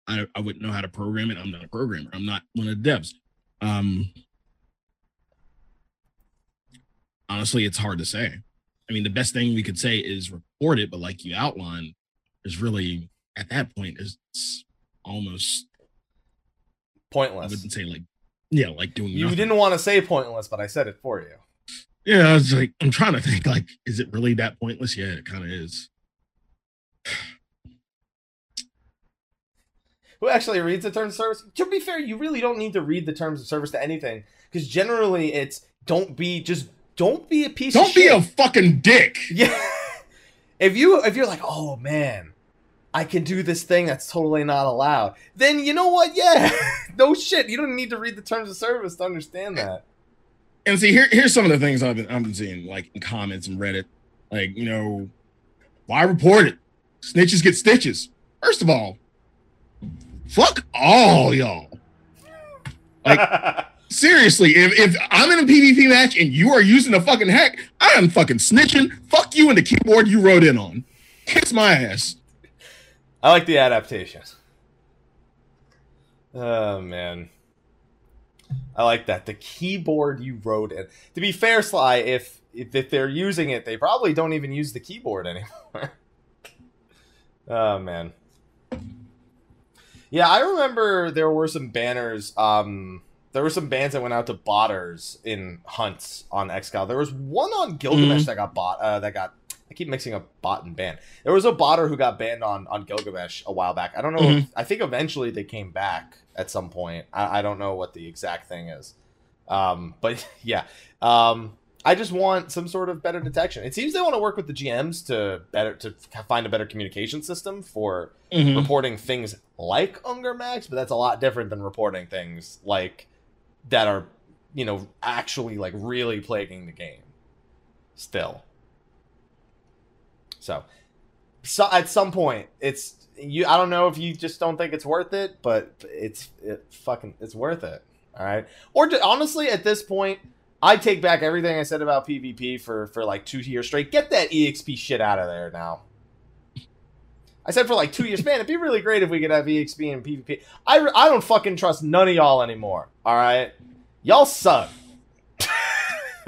I, I wouldn't know how to program it. I'm not a programmer. I'm not one of the devs. Um, honestly, it's hard to say. I mean, the best thing we could say is report it, but like you outlined, is really at that point is almost pointless. I wouldn't say like yeah, like doing. You nothing. didn't want to say pointless, but I said it for you. Yeah, I was like, I'm trying to think like, is it really that pointless? Yeah, it kind of is. Who actually reads the terms of service. To be fair, you really don't need to read the terms of service to anything because generally it's don't be just don't be a piece. Of Don't be a fucking dick. Yeah. if you if you're like, oh man, I can do this thing that's totally not allowed, then you know what? Yeah, no shit. You don't need to read the terms of service to understand that. And see, here here's some of the things I've been I've been seeing like in comments and Reddit, like you know, why report it? Snitches get stitches. First of all, fuck all y'all. Like seriously, if, if I'm in a PvP match and you are using a fucking hack, I am fucking snitching. Fuck you and the keyboard you wrote in on. Kiss my ass. I like the adaptation. Oh man. I like that. The keyboard you wrote in. To be fair, Sly, if if, if they're using it, they probably don't even use the keyboard anymore. oh man. Yeah, I remember there were some banners. Um, there were some bans that went out to botters in hunts on Excal. There was one on Gilgamesh Mhm. that got bought. Uh, that got. I keep mixing up bot and ban. There was a botter who got banned on on Gilgamesh a while back. I don't know. If, I think eventually they came back at some point. I, I don't know what the exact thing is. Um, but yeah. Um, I just want some sort of better detection. It seems they want to work with the GMs to better to find a better communication system for Mhm. reporting things like Unger Max, but that's a lot different than reporting things like that are, you know, actually like really plaguing the game. Still. So, so at some point, it's you. I don't know if you just don't think it's worth it, but it's it fucking it's worth it. All right. Or to, honestly, at this point, I take back everything I said about PvP for for like two years straight. Get that EXP shit out of there now. I said for like two years, man, it'd be really great if we could have EXP and PvP. I, I don't fucking trust none of y'all anymore. All right, y'all suck.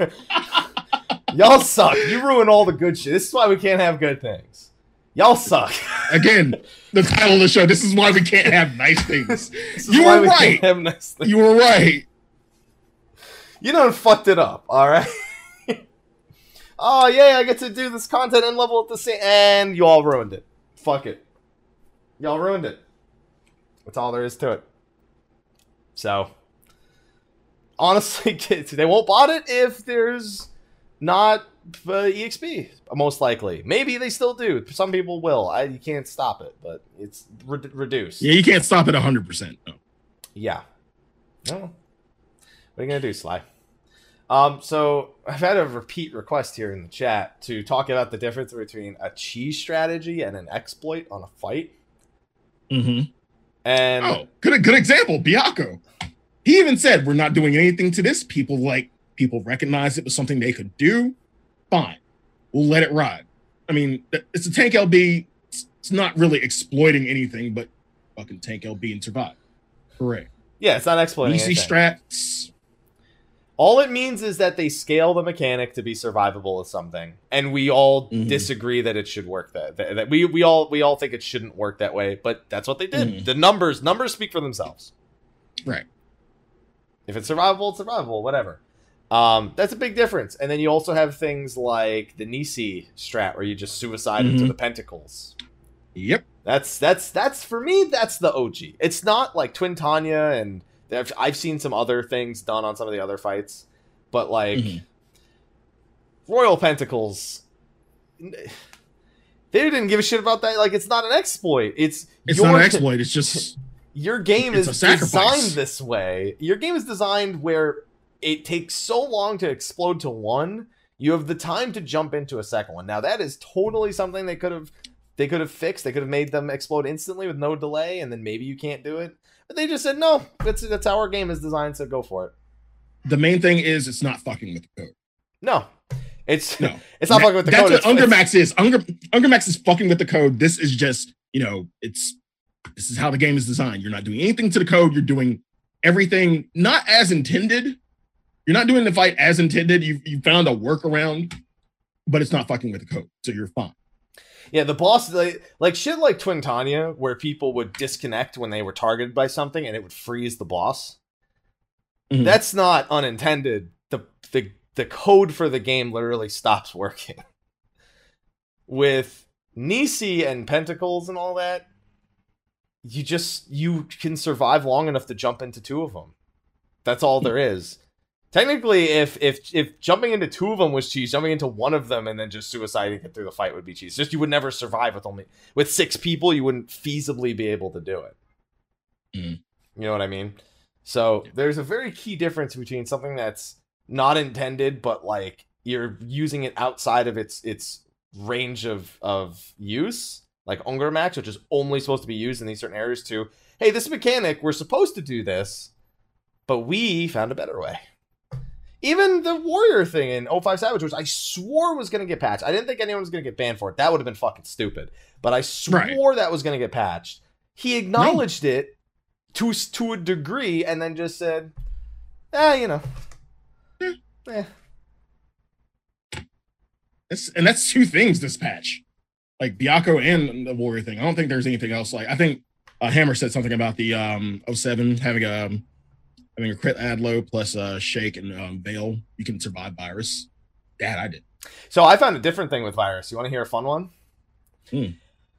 y'all suck. You ruin all the good shit. This is why we can't have good things. Y'all suck. Again, the title of the show. This is why we can't have nice things. You were right. can't have nice things. You were right. You done fucked it up, alright? oh, yeah, I get to do this content and level at the same... And you all ruined it. Fuck it. Y'all ruined it. That's all there is to it. So, honestly, kids, they won't bot it if there's not uh, EXP, most likely. Maybe they still do. Some people will. I, you can't stop it, but it's re- reduced. Yeah, you can't stop it 100%. No. Yeah. No. What are you gonna do, Sly? Um, so I've had a repeat request here in the chat to talk about the difference between a cheese strategy and an exploit on a fight. Mm-hmm. And Oh, good good example, Byakko. He even said we're not doing anything to this. People like people recognize it was something they could do. Fine, we'll let it ride. I mean, it's a tank LB. It's, it's not really exploiting anything, but fucking tank LB and survive. Hooray! yeah, it's not exploiting. Easy anything. strats. All it means is that they scale the mechanic to be survivable as something, and we all Mhm. disagree that it should work that, that that we we all we all think it shouldn't work that way. But that's what they did. Mhm. The numbers numbers speak for themselves. Right. If it's survivable, it's survivable, whatever. Um, that's a big difference. And then you also have things like the Nisi strat, where you just suicide into Mhm. the pentacles. Yep. That's that's that's for me. That's the OG. It's not like Twintania, and I've, I've seen some other things done on some of the other fights, but like Mhm. Royal Pentacles, they didn't give a shit about that. Like it's not an exploit. It's It's your- not an exploit. It's just your game is designed this way. Your game is designed where it takes so long to explode to one, you have the time to jump into a second one. Now that is totally something they could have they could have fixed. They could have made them explode instantly with no delay, and then maybe you can't do it. They just said no. That's that's how our game is designed. So go for it. the main thing is it's not fucking with the code. No, it's No. it's not fucking with the That's code. what It's, Unger it's- Max is. Unger Unger Max is fucking with the code. This is just, you know, it's this is how the game is designed. You're not doing anything to the code. You're doing everything not as intended. You're not doing the fight as intended. You you found a workaround, but it's not fucking with the code, so you're fine. Yeah, the boss like, like shit like Twintania, where people would disconnect when they were targeted by something, and it would freeze the boss. Mhm. That's not unintended. The the the code for the game literally stops working. With Nisi and Pentacles and all that, you just you can survive long enough to jump into two of them. That's all there is. Technically, if if if jumping into two of them was cheese, jumping into one of them and then just suiciding it through the fight would be cheese. Just you would never survive with only with six people. You wouldn't feasibly be able to do it. Mm. You know what I mean? So there's a very key difference between something that's not intended, but like you're using it outside of its its range of of use, like Unger Max, which is only supposed to be used in these certain areas to, hey, this mechanic, we're supposed to do this, but we found a better way. Even the Warrior thing in 05 Savage, which I swore was going to get patched. I didn't think anyone was going to get banned for it. That would have been fucking stupid. But I swore Right. that was going to get patched. He acknowledged it to to a degree and then just said, ah, you know. Eh. That's, and that's two things this patch, like Byakko and the Warrior thing. I don't think there's anything else. Like I think uh, Hammer said something about the um 07 having a um, having a crit ad low plus uh shake and um, veil. You can survive virus. That I did. So I found a different thing with virus. You want to hear a fun one? Hmm.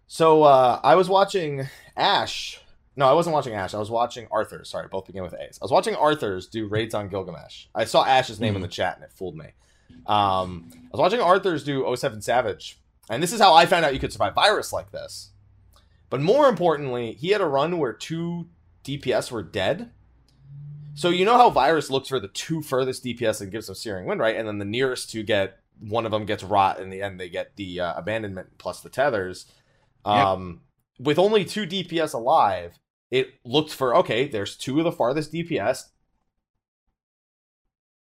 So uh, I was watching Ash. No, I wasn't watching Ash. I was watching Arthur's. Sorry, both begin with A's. I was watching Arthur's do raids on Gilgamesh. I saw Ash's name in the chat and it fooled me. Um, I was watching Arthur's do 07 Savage, and this is how I found out you could survive virus like this. But more importantly, he had a run where two DPS were dead. So you know how virus looks for the two furthest DPS and gives them searing wind, right? And then the nearest two get one of them gets rot in the end they get the uh, abandonment plus the tethers. Um with only two dps alive it looked for okay there's two of the farthest dps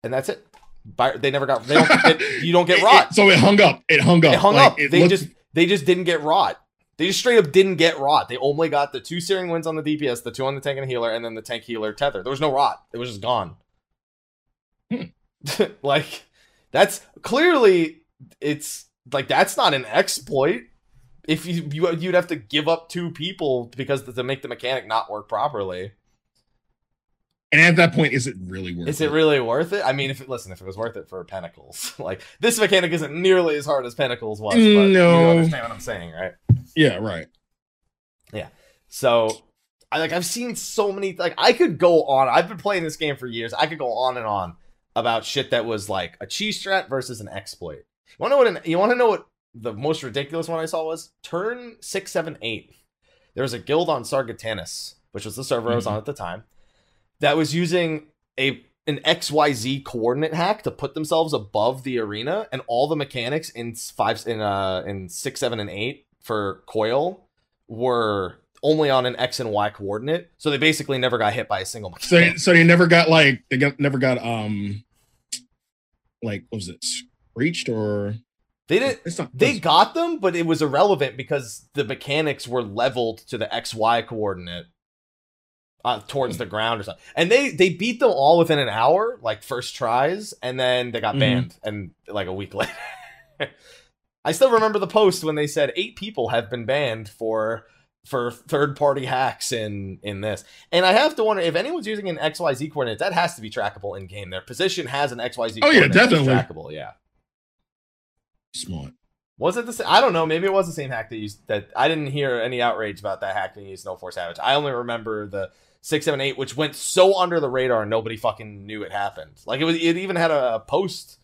and that's it. They never got they don't it, you don't get It- rot. It- so it hung up. It hung up. it hung Like, up. it they looked- just they just didn't get rot they just straight up didn't get rot. They only got the two searing winds on the dps the two on the tank and healer and then the tank healer tether. There was no rot. It was just gone. Hmm. Like that's clearly it's like that's not an exploit. If you, you you'd have to give up two people because to make the mechanic not work properly. And at that point, is it really worth is it really worth it? I mean if it listen if it was worth it for pentacles like this mechanic isn't nearly as hard as pentacles was but mm, you No. understand what i'm saying right Yeah, right. Yeah. So I like I've seen so many like I could go on. I've been playing this game for years. I could go on and on about shit that was like a cheese strat versus an exploit. You want to know what an, you want to know what the most ridiculous one I saw was turn six seven eight. There was a guild on Sargatanas, which was the server I was on at the time, that was using a an XYZ coordinate hack to put themselves above the arena and all the mechanics in five in uh in six, seven, and eight for coil were only on an X and Y coordinate. So they basically never got hit by a single So, mechanic. so they never got like they got, never got um like what was it screeched or They didn't not they got them, but it was irrelevant because the mechanics were leveled to the XY coordinate uh, towards the ground or something. And they they beat them all within an hour, like first tries, and then they got Mhm. banned and like a week later. I still remember the post when they said eight people have been banned for for third party hacks in in this. And I have to wonder if anyone's using an XYZ coordinate, that has to be trackable in game. Their position has an XYZ coordinate. Oh, yeah, definitely. trackable, yeah. smart. Was it the same? I don't know. Maybe it was the same hack that used that. I didn't hear any outrage about that hack being used in 04 Savage. I only remember the six, seven, eight, which went so under the radar and nobody fucking knew it happened. Like it was. It even had a, post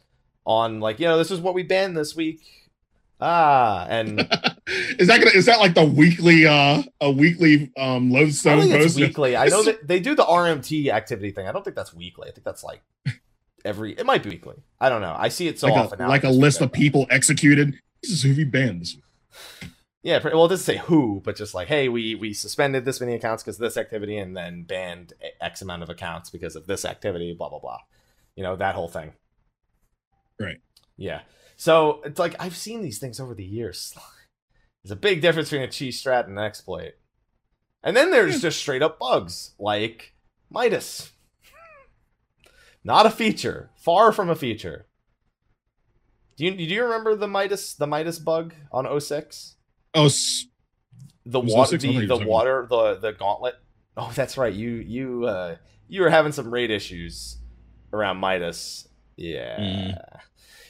on like, you know, this is what we banned this week. Ah, and is that gonna is that like the weekly uh a weekly um lodestone don't think it's post? weekly. I know that they do the RMT activity thing. I don't think that's weekly. I think that's like every. It might be weekly. I don't know. I see it so like often a, now. like a list of people executed. This is who we banned this week. Yeah, well, it doesn't say who, but just like, hey, we we suspended this many accounts because of this activity, and then banned X amount of accounts because of this activity. Blah blah blah. You know that whole thing. Right. Yeah. So it's like I've seen these things over the years. There's a big difference between a cheese strat and an exploit. And then there's just straight up bugs like Midas. Not a feature. Far from a feature. Do you do you remember the Midas the Midas bug on 06? Oh, s- the water 06? The, the water the the gauntlet oh that's right you you uh you were having some raid issues around midas yeah Mm.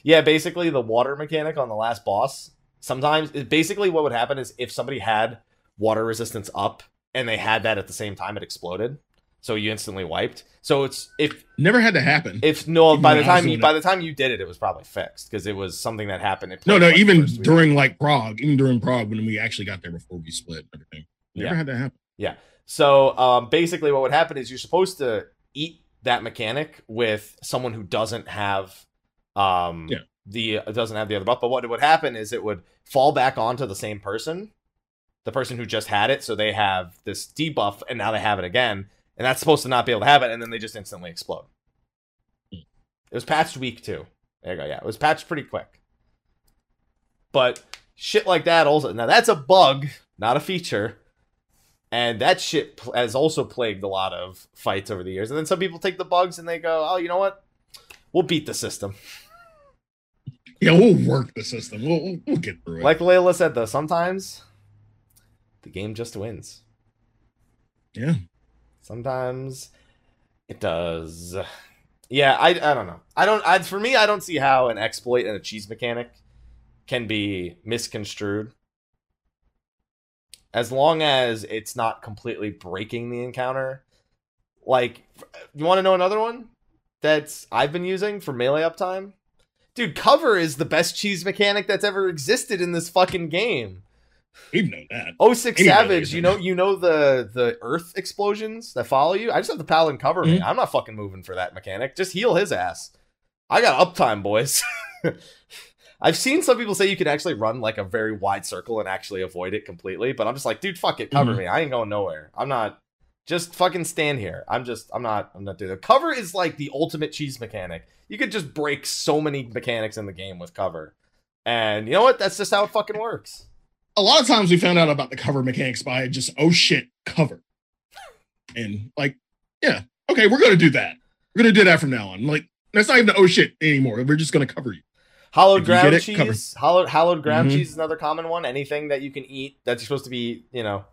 Yeah basically the water mechanic on the last boss sometimes it, basically what would happen is if somebody had water resistance up and they had that at the same time it exploded so you instantly wiped so it's if never had to happen. if no Even by the time you by the time you did it it was probably fixed because it was something that happened no, no, even during like Prague, even during Prague when we actually got there before we split everything. Never Yeah. had that happen. Yeah. So um, basically, what would happen is you're supposed to eat that mechanic with someone who doesn't have um, Yeah. the uh, doesn't have the other buff. But what would happen is it would fall back onto the same person, the person who just had it, so they have this debuff, and now they have it again, and that's supposed to not be able to have it, and then they just instantly explode. It was patched week two. There you go. Yeah, it was patched pretty quick. But shit like that also now that's a bug, not a feature. And that shit has also plagued a lot of fights over the years. And then some people take the bugs and they go, "Oh, you know what? We'll beat the system." Yeah, we'll work the system. We'll we'll, get through it. Like Layla said, though, sometimes the game just wins. yeah. Sometimes it does. Yeah, I, I don't know. I don't. I for me, I don't see how an exploit and a cheese mechanic can be misconstrued. As long as it's not completely breaking the encounter. Like, you want to know another one that's I've been using for melee uptime? Dude, cover is the best cheese mechanic that's ever existed in this fucking game. We've known that. Oh six Savage, you know there. you know the the earth explosions that follow you? I just have the paladin cover me. Mhm. I'm not fucking moving for that mechanic. Just heal his ass. I got uptime, boys. I've seen some people say you can actually run like a very wide circle and actually avoid it completely, but I'm just like, dude, fuck it, cover Mhm. me. I ain't going nowhere. I'm not just fucking stand here. I'm just I'm not I'm not doing it. Cover is like the ultimate cheese mechanic. You could just break so many mechanics in the game with cover. And you know what? That's just how it fucking works. A lot of times we found out about the cover mechanics by just oh shit cover, and like yeah okay we're gonna do that. We're gonna do that from now on. Like that's not even oh shit anymore. We're just gonna cover you. Hallowed If ground it, cheese. cover. Hollowed hallowed ground Mhm. cheese is another common one. Anything that you can eat that's supposed to be, you know,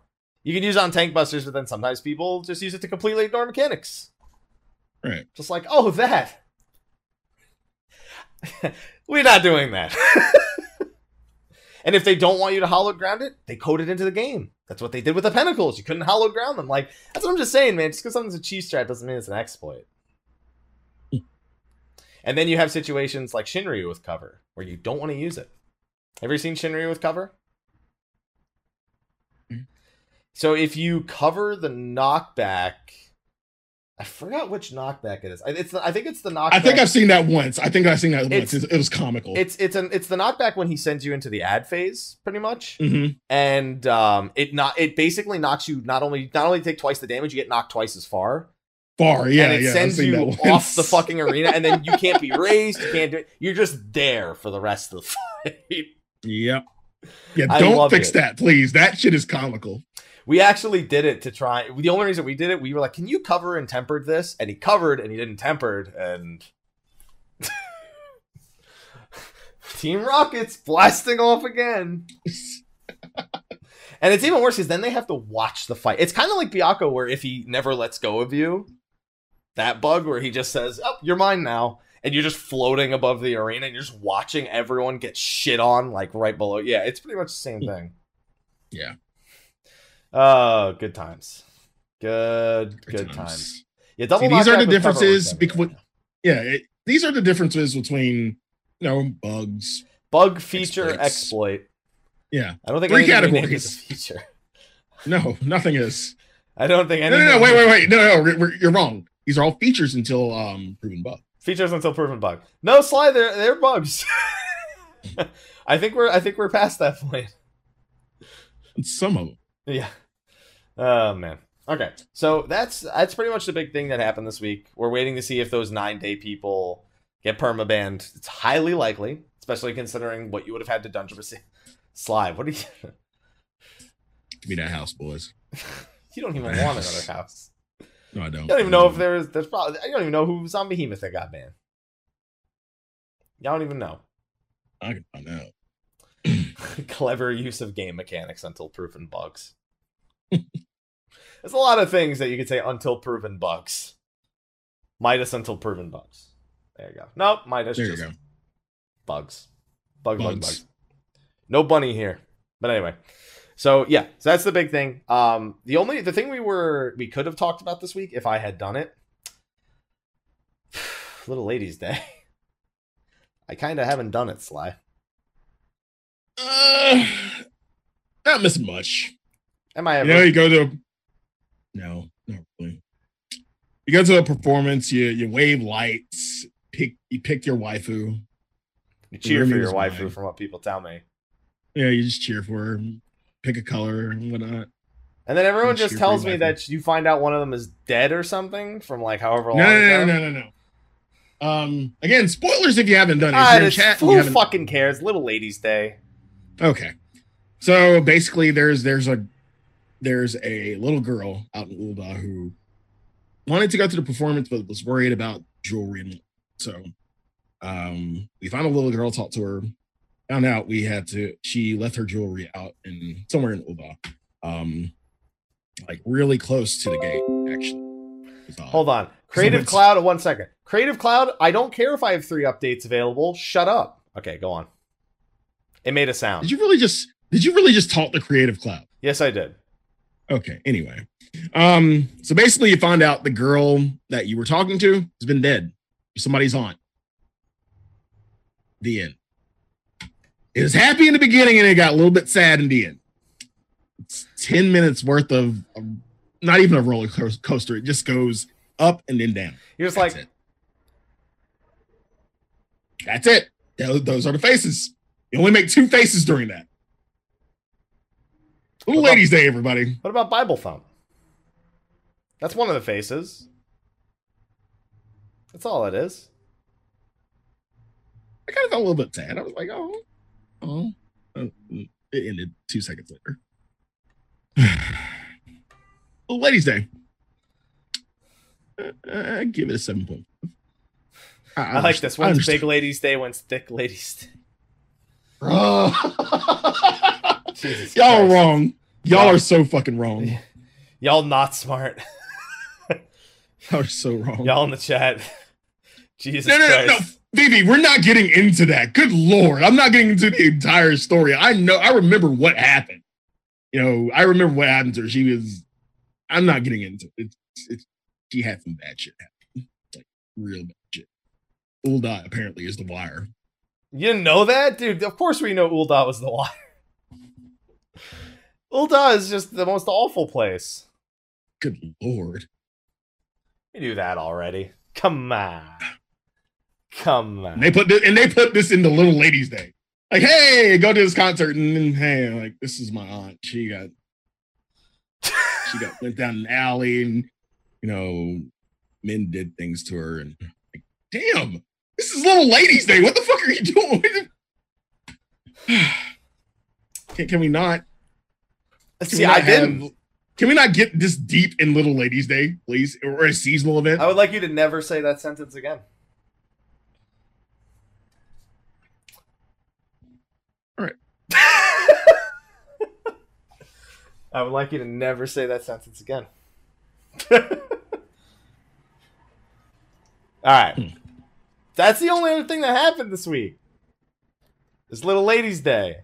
you can use it on tank busters, but then sometimes people just use it to completely ignore mechanics. Right. Just like, oh, that. We're not doing that. and if they don't want you to hollow ground it, they code it into the game. That's what they did with the Pentacles. You couldn't hollow ground them. Like, that's what I'm just saying, man. Just because something's a cheese strat doesn't mean it's an exploit. and then you have situations like Shinryu with cover, where you don't want to use it. Have you ever seen Shinryu with cover? So if you cover the knockback, I forgot which knockback it is. I- It's I think it's the knockback. I think I've seen that once. I think I've seen that It's- once. It, it was comical. it's it's an it's the knockback when he sends you into the ad phase, pretty much, Mhm. and um, it not it basically knocks you not only not only take twice the damage, you get knocked twice as far, Far, yeah, and it yeah. Sends you off the fucking arena, and then you can't be raised, you can't do it. You're just there for the rest of the fight. Yep. Yeah, don't fix it. that, please. That shit is comical. We actually did it to try. The only reason we did it, we were like, "Can you cover and tempered this?" And he covered, and he didn't tempered, and Team Rockets blasting off again. And it's even worse because then they have to watch the fight. It's kind of like Byakko, where if he never lets go of you, that bug where he just says, "Oh, you're mine now," and you're just floating above the arena and you're just watching everyone get shit on like right below. Yeah, it's pretty much the same hmm. thing. Yeah. Oh, good times. Good, good, times. Yeah, double. See, these are the differences between- Yeah, it, these are the differences between you know bugs. bug feature Exploits. exploit. Yeah, I don't think Three categories. is feature. no, nothing is. I don't think No, no, no, wait, wait, wait. No, no, we're- we're- you're wrong. These are all features until um proven bug. Features until proven bug. No, Sly, they're they're bugs. I think we're I think we're past that point. Some of them. Yeah. Oh man. Okay. So that's that's pretty much the big thing that happened this week. We're waiting to see if those nine day people get permabanned. It's highly likely, especially considering what you would have had to dungeon receive. Sly, what do you Give me that house, boys. You don't even want another house. No, I don't. You don't even know if there's there's probably I don't even know who Zombie Behemoth that got banned. Y'all don't even know. I can find out. Clever use of game mechanics until proven bugs. There's a lot of things that you could say until proven bugs. Midas until proven bugs. There you go. Nope, Midas There you just go. bugs. Bug, bug, Bugs. bugs. No bunny here. But anyway. So yeah, so that's the big thing. Um the only the thing we were we could have talked about this week if I had done it. Little ladies day. I kind of haven't done it, Sly. Uh, not missing much. Am I You ever? know, you go to no, not really. You go to a performance, you you wave lights, pick you pick your waifu. You cheer for your waifu mine. from what people tell me. Yeah, you just cheer for her. pick a color and whatnot. And then everyone just tells me that you find out one of them is dead or something from like however No, long. no, ago. no, no, no, no. Um, again, spoilers if you haven't done it. If you're in it's- chat who fucking cares? Little Ladies Day. Okay. So basically there's there's a there's a little girl out in Ul'dah who wanted to go to the performance but was worried about jewelry and so um we found a little girl, talked to her, found out we had to she left her jewelry out in somewhere in Ul'dah. Um like really close to the gate, actually. It's. Hold on. Creative Cloud, one second. Creative Cloud, I don't care if I have three updates available. Shut up. Okay, go on. It made a sound. Did you really just did you really just talk the creative cloud? yes, I did. Okay. Anyway, um, so basically, you find out the girl that you were talking to has been dead. Somebody's aunt. The end. It was happy in the beginning, and it got a little bit sad in the end. It's ten minutes worth of, of not even a roller coaster. It just goes up and then down. You're just That's like, it. That's it. Those, those are the faces. You only make two faces during that. Little about- ladies' day, everybody. what about Bible Thump? That's one of the faces. That's all it is. I kind of felt a little bit sad. I was like, oh, oh. Uh, It ended two seconds later. Ladies' Day. Uh, uh, give it a seven point. I, like this. When's Big Ladies Day? When's Thick Ladies Day? Jesus Y'all are wrong. Y'all Wrong. are so fucking wrong. Y'all not smart. Y'all are so wrong. Y'all in the chat. Jesus no, no, no, no, Christ. Vivi, we're not getting into that. Good lord, I'm not getting into the entire story. I know, I remember what happened. You know, I remember what happened to her. She was. I'm not getting into it. It's, it's, she had some bad shit happen, like real bad shit. Ul'dah apparently is the wire. You know that? Dude, of course we know Ul'dah was the wire. Ul'dah is just the most awful place. Good lord. We knew that already. Come on. Come And on. they put this, and they put this in the Little Ladies Day. Like, hey, go to this concert, and then hey, like this is my aunt. She got she got went down an alley, and you know, men did things to her, and like, damn, this is Little Ladies Day. What the fuck are you doing? can, can we not? Can See, we not I didn't. have- Can we not get this deep in Little Ladies Day, please, or a seasonal event? I would like you to never say that sentence again. All right. I would like you to never say that sentence again. All right. Hmm. That's the only other thing that happened this week. This Little Ladies' Day.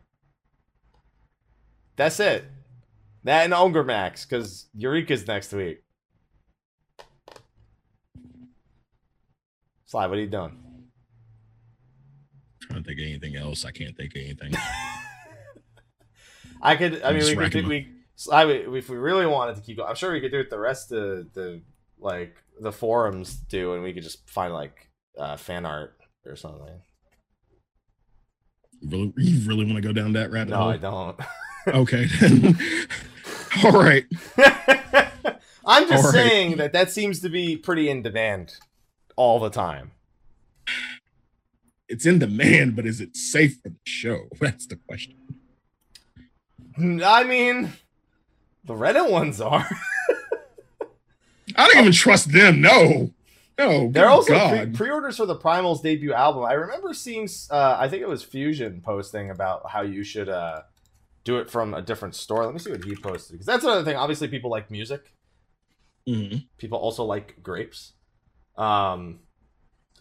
That's it. That and Ogre Max, because Eureka's next week. Sly, what are you doing? I trying to think of anything else. I can't think of anything. I could. I I'm mean, we could. Do, we. I would- if we really wanted to keep going, I'm sure we could do it. The rest of the like the forums do, and we could just find like uh, fan art or something. You really, you really want to go down that rabbit No, hole? I don't. Okay. All right. I'm just All right. saying that that seems to be pretty in demand all the time. It's in demand, but is it safe for the show? That's the question. I mean, the Reddit ones are. I don't even trust them. No. No. They're also pre- God. pre-orders for the Primal's debut album. I remember seeing, uh, I think it was Fusion posting about how you should uh, do it from a different store. Let me see what he posted because that's another thing. Obviously, people like music. Mhm. People also like grapes. Um,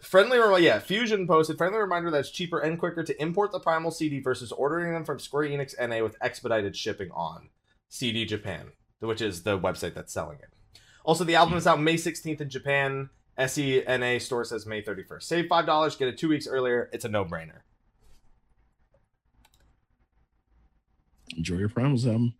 friendly reminder, yeah. Fusion posted friendly reminder that it's cheaper and quicker to import the Primal CD versus ordering them from Square Enix NA with expedited shipping on CD Japan, which is the website that's selling it. Also, the album is out May 16th in Japan. SENA store says May 31st. Save five dollars, get it two weeks earlier. It's a no-brainer. Enjoy your primals album.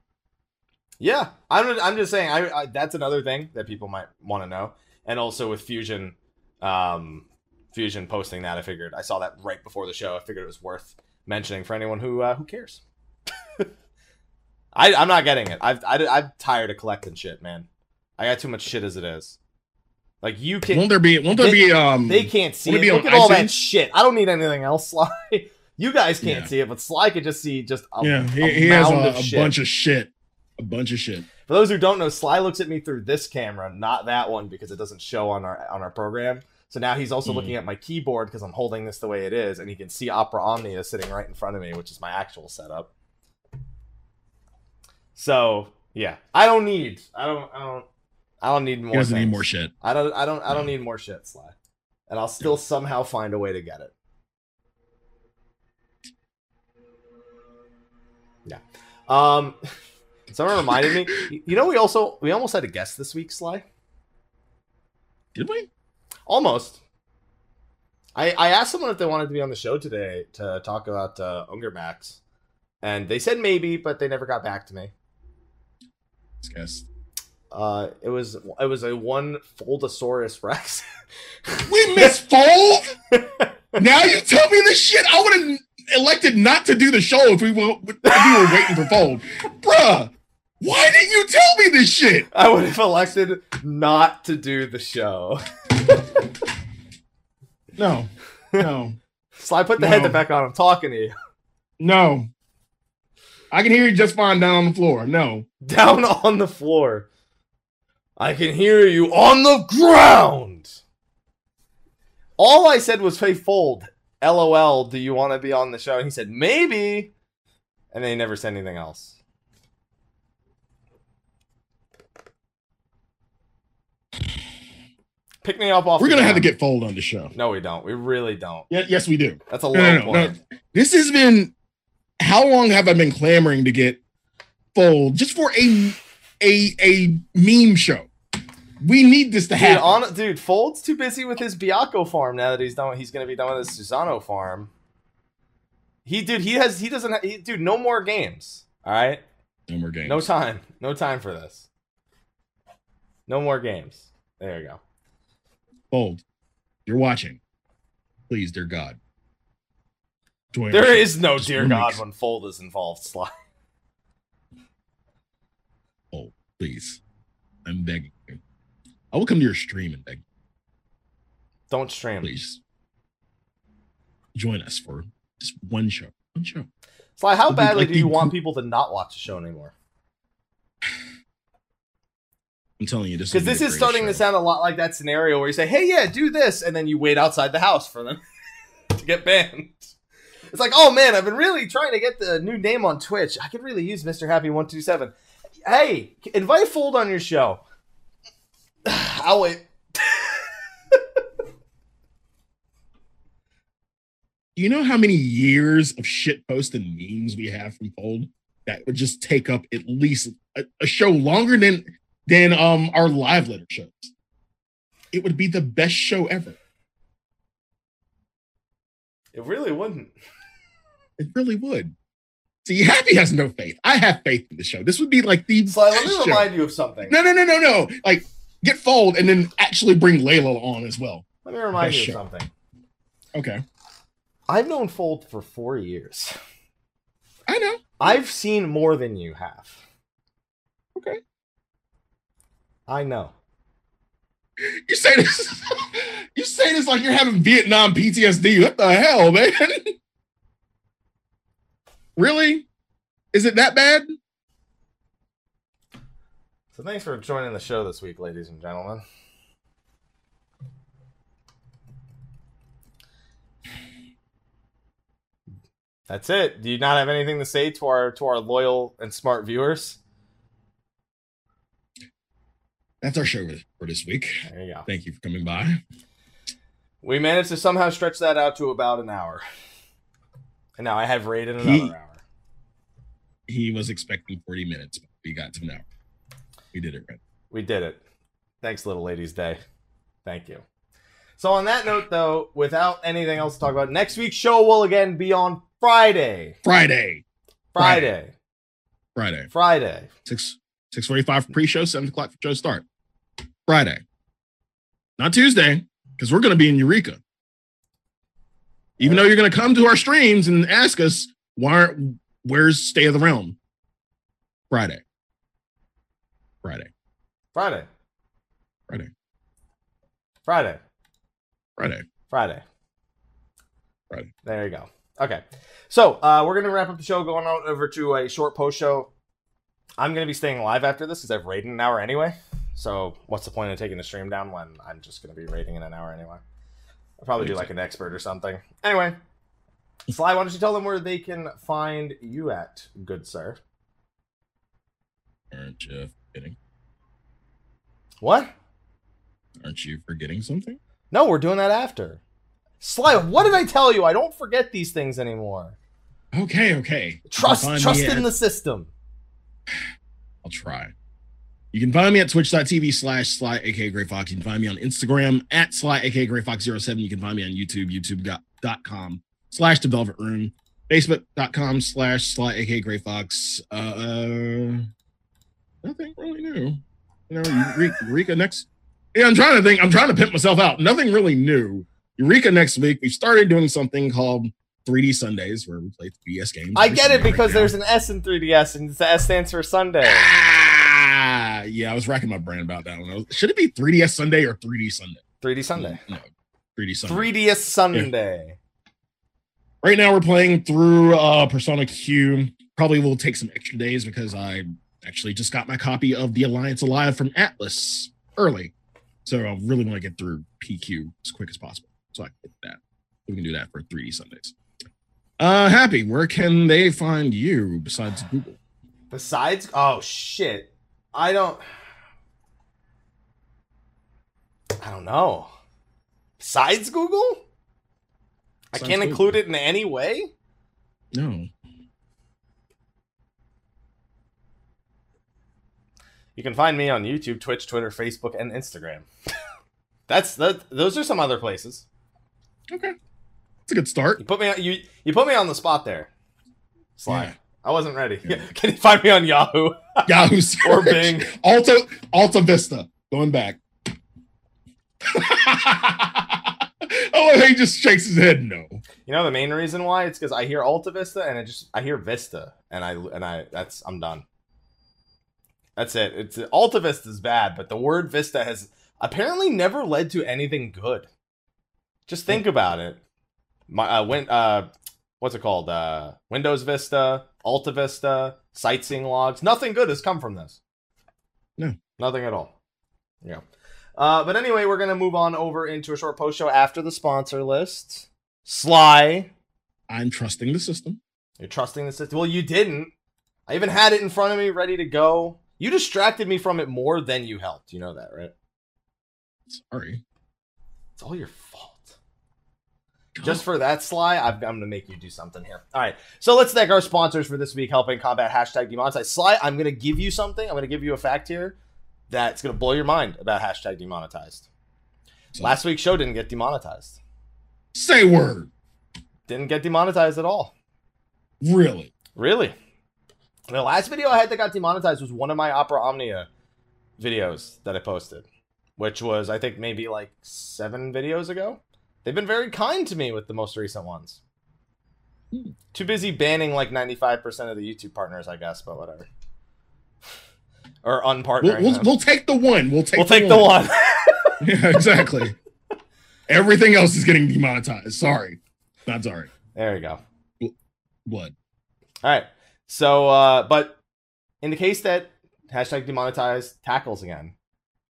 Yeah, I'm. I'm just saying. I, I that's another thing that people might want to know. And also with Fusion, um, Fusion posting that, I figured I saw that right before the show. I figured it was worth mentioning for anyone who uh, who cares. I, I'm not getting it. I've I, I'm tired of collecting shit, man. I got too much shit as it is. Like you can, Won't there be? Won't there They- be? Um, they can't see it. it be Look at all that shit. I don't need anything else, Sly. You guys can't Yeah. see it, but Sly could just see just a, yeah, a he, he has a, of a bunch of shit. A bunch of shit. For those who don't know, Sly looks at me through this camera, not that one, because it doesn't show on our on our program. So now he's also Mhm. looking at my keyboard because I'm holding this the way it is, and he can see Opera Omnia sitting right in front of me, which is my actual setup. So yeah, I don't need, I don't, I don't, I don't need more. He doesn't need more shit. I don't, I don't, I don't No. need more shit, Sly, and I'll still somehow find a way to get it. Yeah. Um. Someone reminded me. you- know, we also we almost had a guest this week, Sly. Did we? Almost. I I asked someone if they wanted to be on the show today to talk about uh, Unger Max, and they said maybe, but they never got back to me. Let's guess. Uh, it was it was a one Foldosaurus Rex. We misfold. now you tell me this shit. I would have elected not to do the show if we were if we were waiting for fold, bruh. Why didn't you tell me this shit? I would have elected not to do the show. No, no, So I put the No. headset back on. I'm talking to you. no. I can hear you just fine down on the floor. No, Down on the floor. I can hear you on the ground. All I said was, "Hey, fold." LOL. Do you want to be on the show? And he said, "Maybe," and then he never said anything else. Pick me up off. we're gonna have to get fold on the show. No, we don't. We really don't. Yeah, yes, we do. That's a low No, no, no. This has been. How long have I been clamoring to get fold just for a a a meme show? We need this to Dude, happen. on, dude, Fold's too busy with his Byakko farm now that he's done. He's gonna be done with his Susano farm. He, dude, he has. He doesn't. He, dude, no more games. All right, no more games. no time. No time for this. No more games. There you go. Fold. You're watching. Please, dear God. Join There our show. is no dear one God when Fold is involved. Sly. Oh, please. I'm begging you. I will come to your stream and beg, Don't stream. please. Join us for just one show. One show. Sly, how Dude, badly like do you want people to not watch the show anymore? I'm telling you, this Because this is starting to sound a lot like that scenario where you say, "Hey, yeah, do this," and then you wait outside the house for them to get banned. It's like, oh man, I've been really trying to get the new name on Twitch. I could really use Mr. Happy One Two Seven. Hey, invite Fold on your show. I'll wait. Do you know how many years of shit posts and memes we have from Fold that would just take up at least a, a show longer than than um our live letter shows? It would be the best show ever. It really wouldn't. It really would. See, Happy has no faith. I have faith in the show. This would be like the Sly, let best me show. remind you of something. No, no, no, no, no. Like get Fold and then actually bring Layla on as well. Let me remind Best you show. of something. Okay. I've known Fold for four years. I know. I've seen more than you have. Okay. I know. You say this. you say this like you're having Vietnam PTSD. What the hell, man? really? Is it that bad? So thanks for joining the show this week, ladies and gentlemen. That's it. Do you not have anything to say to our to our loyal and smart viewers? That's our show for this week. There you go. Thank you for coming by. We managed to somehow stretch that out to about an hour. And now I have rated another He- hour. He was expecting 40 minutes, but we got to an hour. We did it right. We did it. Thanks, Little Ladies Day. Thank you. So on that note, though, without anything else to talk about, next week's show will again be on Friday. Friday. Friday. Friday. Friday. 6 645 for pre-show, 7 o'clock for show start. Friday. Not Tuesday, because we're gonna be in Eureka. Even though you're gonna come to our streams and ask us why aren't where's Stay of the Realm? Friday. Friday. Friday. Friday. Friday. Friday. Friday. Friday. There you go. Okay. So uh, we're gonna wrap up the show, going on over to a short post show. I'm gonna be staying live after this because I've raided an hour anyway. So what's the point of taking the stream down when I'm just gonna be raiding in an hour anyway? I'll probably do like an expert or something. Anyway, Sly, why don't you tell them where they can find you at, good sir? Aren't you forgetting? What? Aren't you forgetting something? No, we're doing that after. Sly, what did I tell you? I don't forget these things anymore. Okay, okay. Trust, trust in at- the system. I'll try. You can find me at twitch.tv slash sly aka Gray Fox. You can find me on Instagram at sly aka Gray Fox 07. You can find me on YouTube, youtube.com slash the velvet room, facebook.com slash sly aka Gray Fox. Uh, nothing really new. You know, Eureka, next. Yeah, I'm trying to think. I'm trying to pimp myself out. Nothing really new. Eureka next week. We started doing something called 3D Sundays where we play 3DS games. I get it sitting right because there's an S in 3DS and the S stands for Sunday. Ah, yeah, I was racking my brain about that one. Should it be 3DS Sunday or 3D Sunday? 3D Sunday. No, 3D Sunday. 3DS Sunday. Right now, we're playing through uh, Persona Q. Probably will take some extra days because I actually just got my copy of The Alliance Alive from Atlus early. So I really want to get through PQ as quick as possible. So I can get that. We can do that for 3D Sundays. Uh, Happy, where can they find you besides Google? Besides, oh shit, I don't. I don't know. Besides Google, I can't Google. include it in any way. No. You can find me on YouTube, Twitch, Twitter, Facebook, and Instagram. That's that. Those are some other places. Okay. It's a good start. You put me on you. You put me on the spot there. Sly. Yeah. I wasn't ready. Yeah. Can you find me on Yahoo Yahoo or. Bing? Alta Alta Vista. Going back. oh, he just shakes his head. No. You know the main reason why? It's because I hear Alta Vista and it just I hear Vista and I and I that's I'm done. That's it. It's Alta Vista is bad, but the word Vista has apparently never led to anything good. Just think about it. My uh, win, uh what's it called? Uh Windows Vista, Alta Vista, sightseeing logs. Nothing good has come from this. No. Nothing at all. Yeah. Uh, but anyway, we're gonna move on over into a short post show after the sponsor list. Sly, I'm trusting the system. you're trusting the system. Well, you didn't. I even had it in front of me, ready to go. You distracted me from it more than you helped. You know that, right? Sorry. It's all your fault. Just for that, Sly, I've, I'm going to make you do something here. All right. So let's thank our sponsors for this week helping combat hashtag demonetize. Sly, I'm going to give you something. I'm going to give you a fact here that's going to blow your mind about hashtag demonetized. So- Last week's show didn't get demonetized. say word. Didn't get demonetized at all. Really? Really? The last video I had that got demonetized was one of my Opera Omnia videos that I posted, which was, I think, maybe like seven videos ago. They've been very kind to me with the most recent ones. Too busy banning like 95% of the YouTube partners, I guess, but whatever. or unpartnering. We'll, we'll, we'll take the one. We'll take We'll take the one. yeah, exactly. Everything else is getting demonetized. Sorry. Not sorry. there you go. What? All right. So, uh, but in the case that hashtag demonetized tackles again,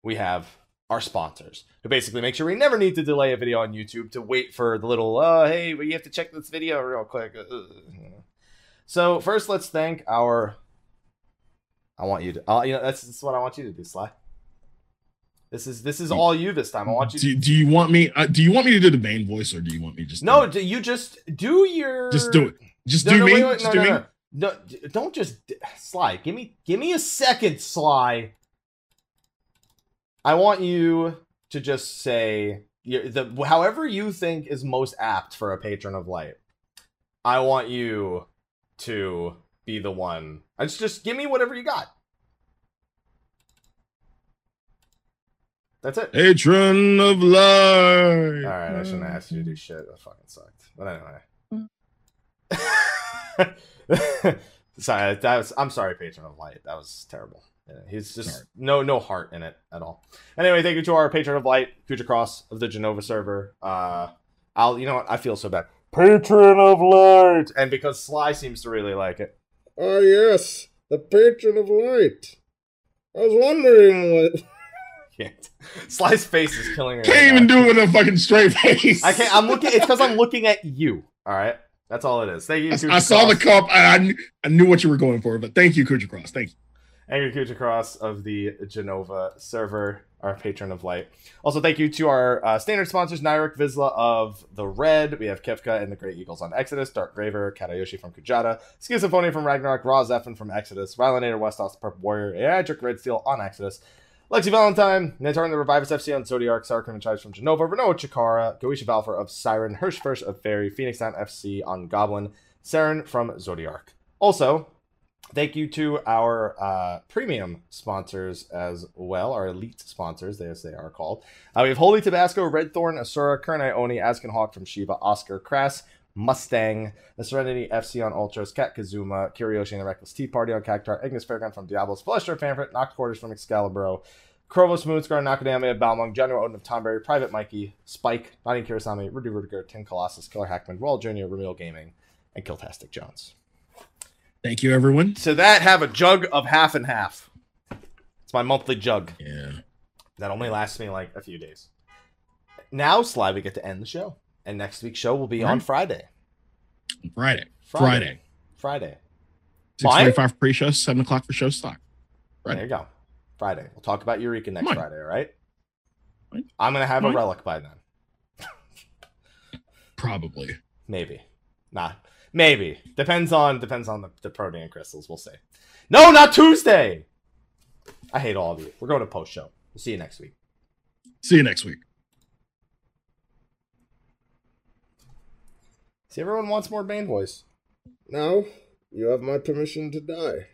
we have our sponsors who basically make sure we never need to delay a video on YouTube to wait for the little, oh, hey, well, you have to check this video real quick. Uh, know. So first, let's thank our. I want you to. Uh, you know, that's, that's what I want you to do, Sly. This is this is all you this time. I want you. To, Do, do you want me? Uh, do you want me to do the main voice, or do you want me just no, do you just do your. just do it? Just No, do no, me. wait, wait, just no, do me. No. No, don't just Sly. Give me, give me a second, Sly. I want you to just say the however you think is most apt for a patron of light. I want you to be the one. I just, just give me whatever you got. That's it. Patron of life. All right, I shouldn't ask you to do shit. That fucking sucked. But anyway. Mm. Sorry, that was. I'm sorry, patron of light. That was terrible. Yeah, he's just Sorry. no no heart in it at all. Anyway, thank you to our patron of light, Future Cross of the Jenova server. Uh, I'll. You know what? I feel so bad. Patron of light, and because Sly seems to really like it. Ah, yes, the patron of light. I was wondering what. Can't. Sly's face is killing me. Can't right even now. do it with a fucking straight face. I can't. I'm looking. It's because I'm looking at you. All right. That's all it is. Thank you. I, I saw the cup. I, I, knew, I knew what you were going for, but thank you, Kuja Cross. Thank you. Angry Kucha Cross of the Jenova server, our patron of light. Also, thank you to our uh, standard sponsors, Nyrek Vizla of the Red. We have Kefka and the Great Eagles on Exodus, Dark Graver, Katayoshi from Kujata, Schizophony from Ragnarok, Raw Zephin from Exodus, Violinator Westos, Purple Warrior, Aeidric Red Steel on Exodus, Lexi Valentine, Natarn the Revivus FC on Zodiark, Sarkrim and Chives from Jenova, Renault Chikara, Goisha Valfer of Siren, Hirschfirsch of Faerie, Phoenix Down FC on Goblin, Saren from Zodiark. Also, Thank you to our uh, premium sponsors as well, our elite sponsors, as they are called. Uh, we have Holy Tabasco, Red Thorn, Asura, Oni, Askin Hawk from Shiva, Oscar, Crass, Mustang, the Serenity FC on Ultros, Kat Kazuma, Kiryoshi and the Reckless Tea Party on Cactuar, Ignis Fairground from Diablos, Fletcher Fanfrit, Knocked Quarters from Excalibur, Krovos Moonscar, Nakadame of Balmung, General Odin of Tonberry, Private Mikey, Spike, Nani Kirasami, Rudy Rudiger, Tim Colossus, Killer Hackman, Royal Jr., Reveal Gaming, and Killtastic Jones. Thank you, everyone. To that, have a jug of half and half. It's my monthly jug. Yeah. That only lasts me like a few days. Now, Sly, we get to end the show. And next week's show will be on Right. Friday. Friday. Friday. Friday. Six forty-five pre-show, seven o'clock for show stock. Right. There you go. Friday. We'll talk about Eureka next Fine. Friday, all right? Fine. I'm going to have a relic by then. Probably. Maybe. Nah. Maybe. Depends on depends on the, the protean crystals. We'll see. No, not Tuesday. I hate all of you. We're going to post show. We'll see you next week. See you next week. See, everyone wants more Bane voice. Now, you have my permission to die.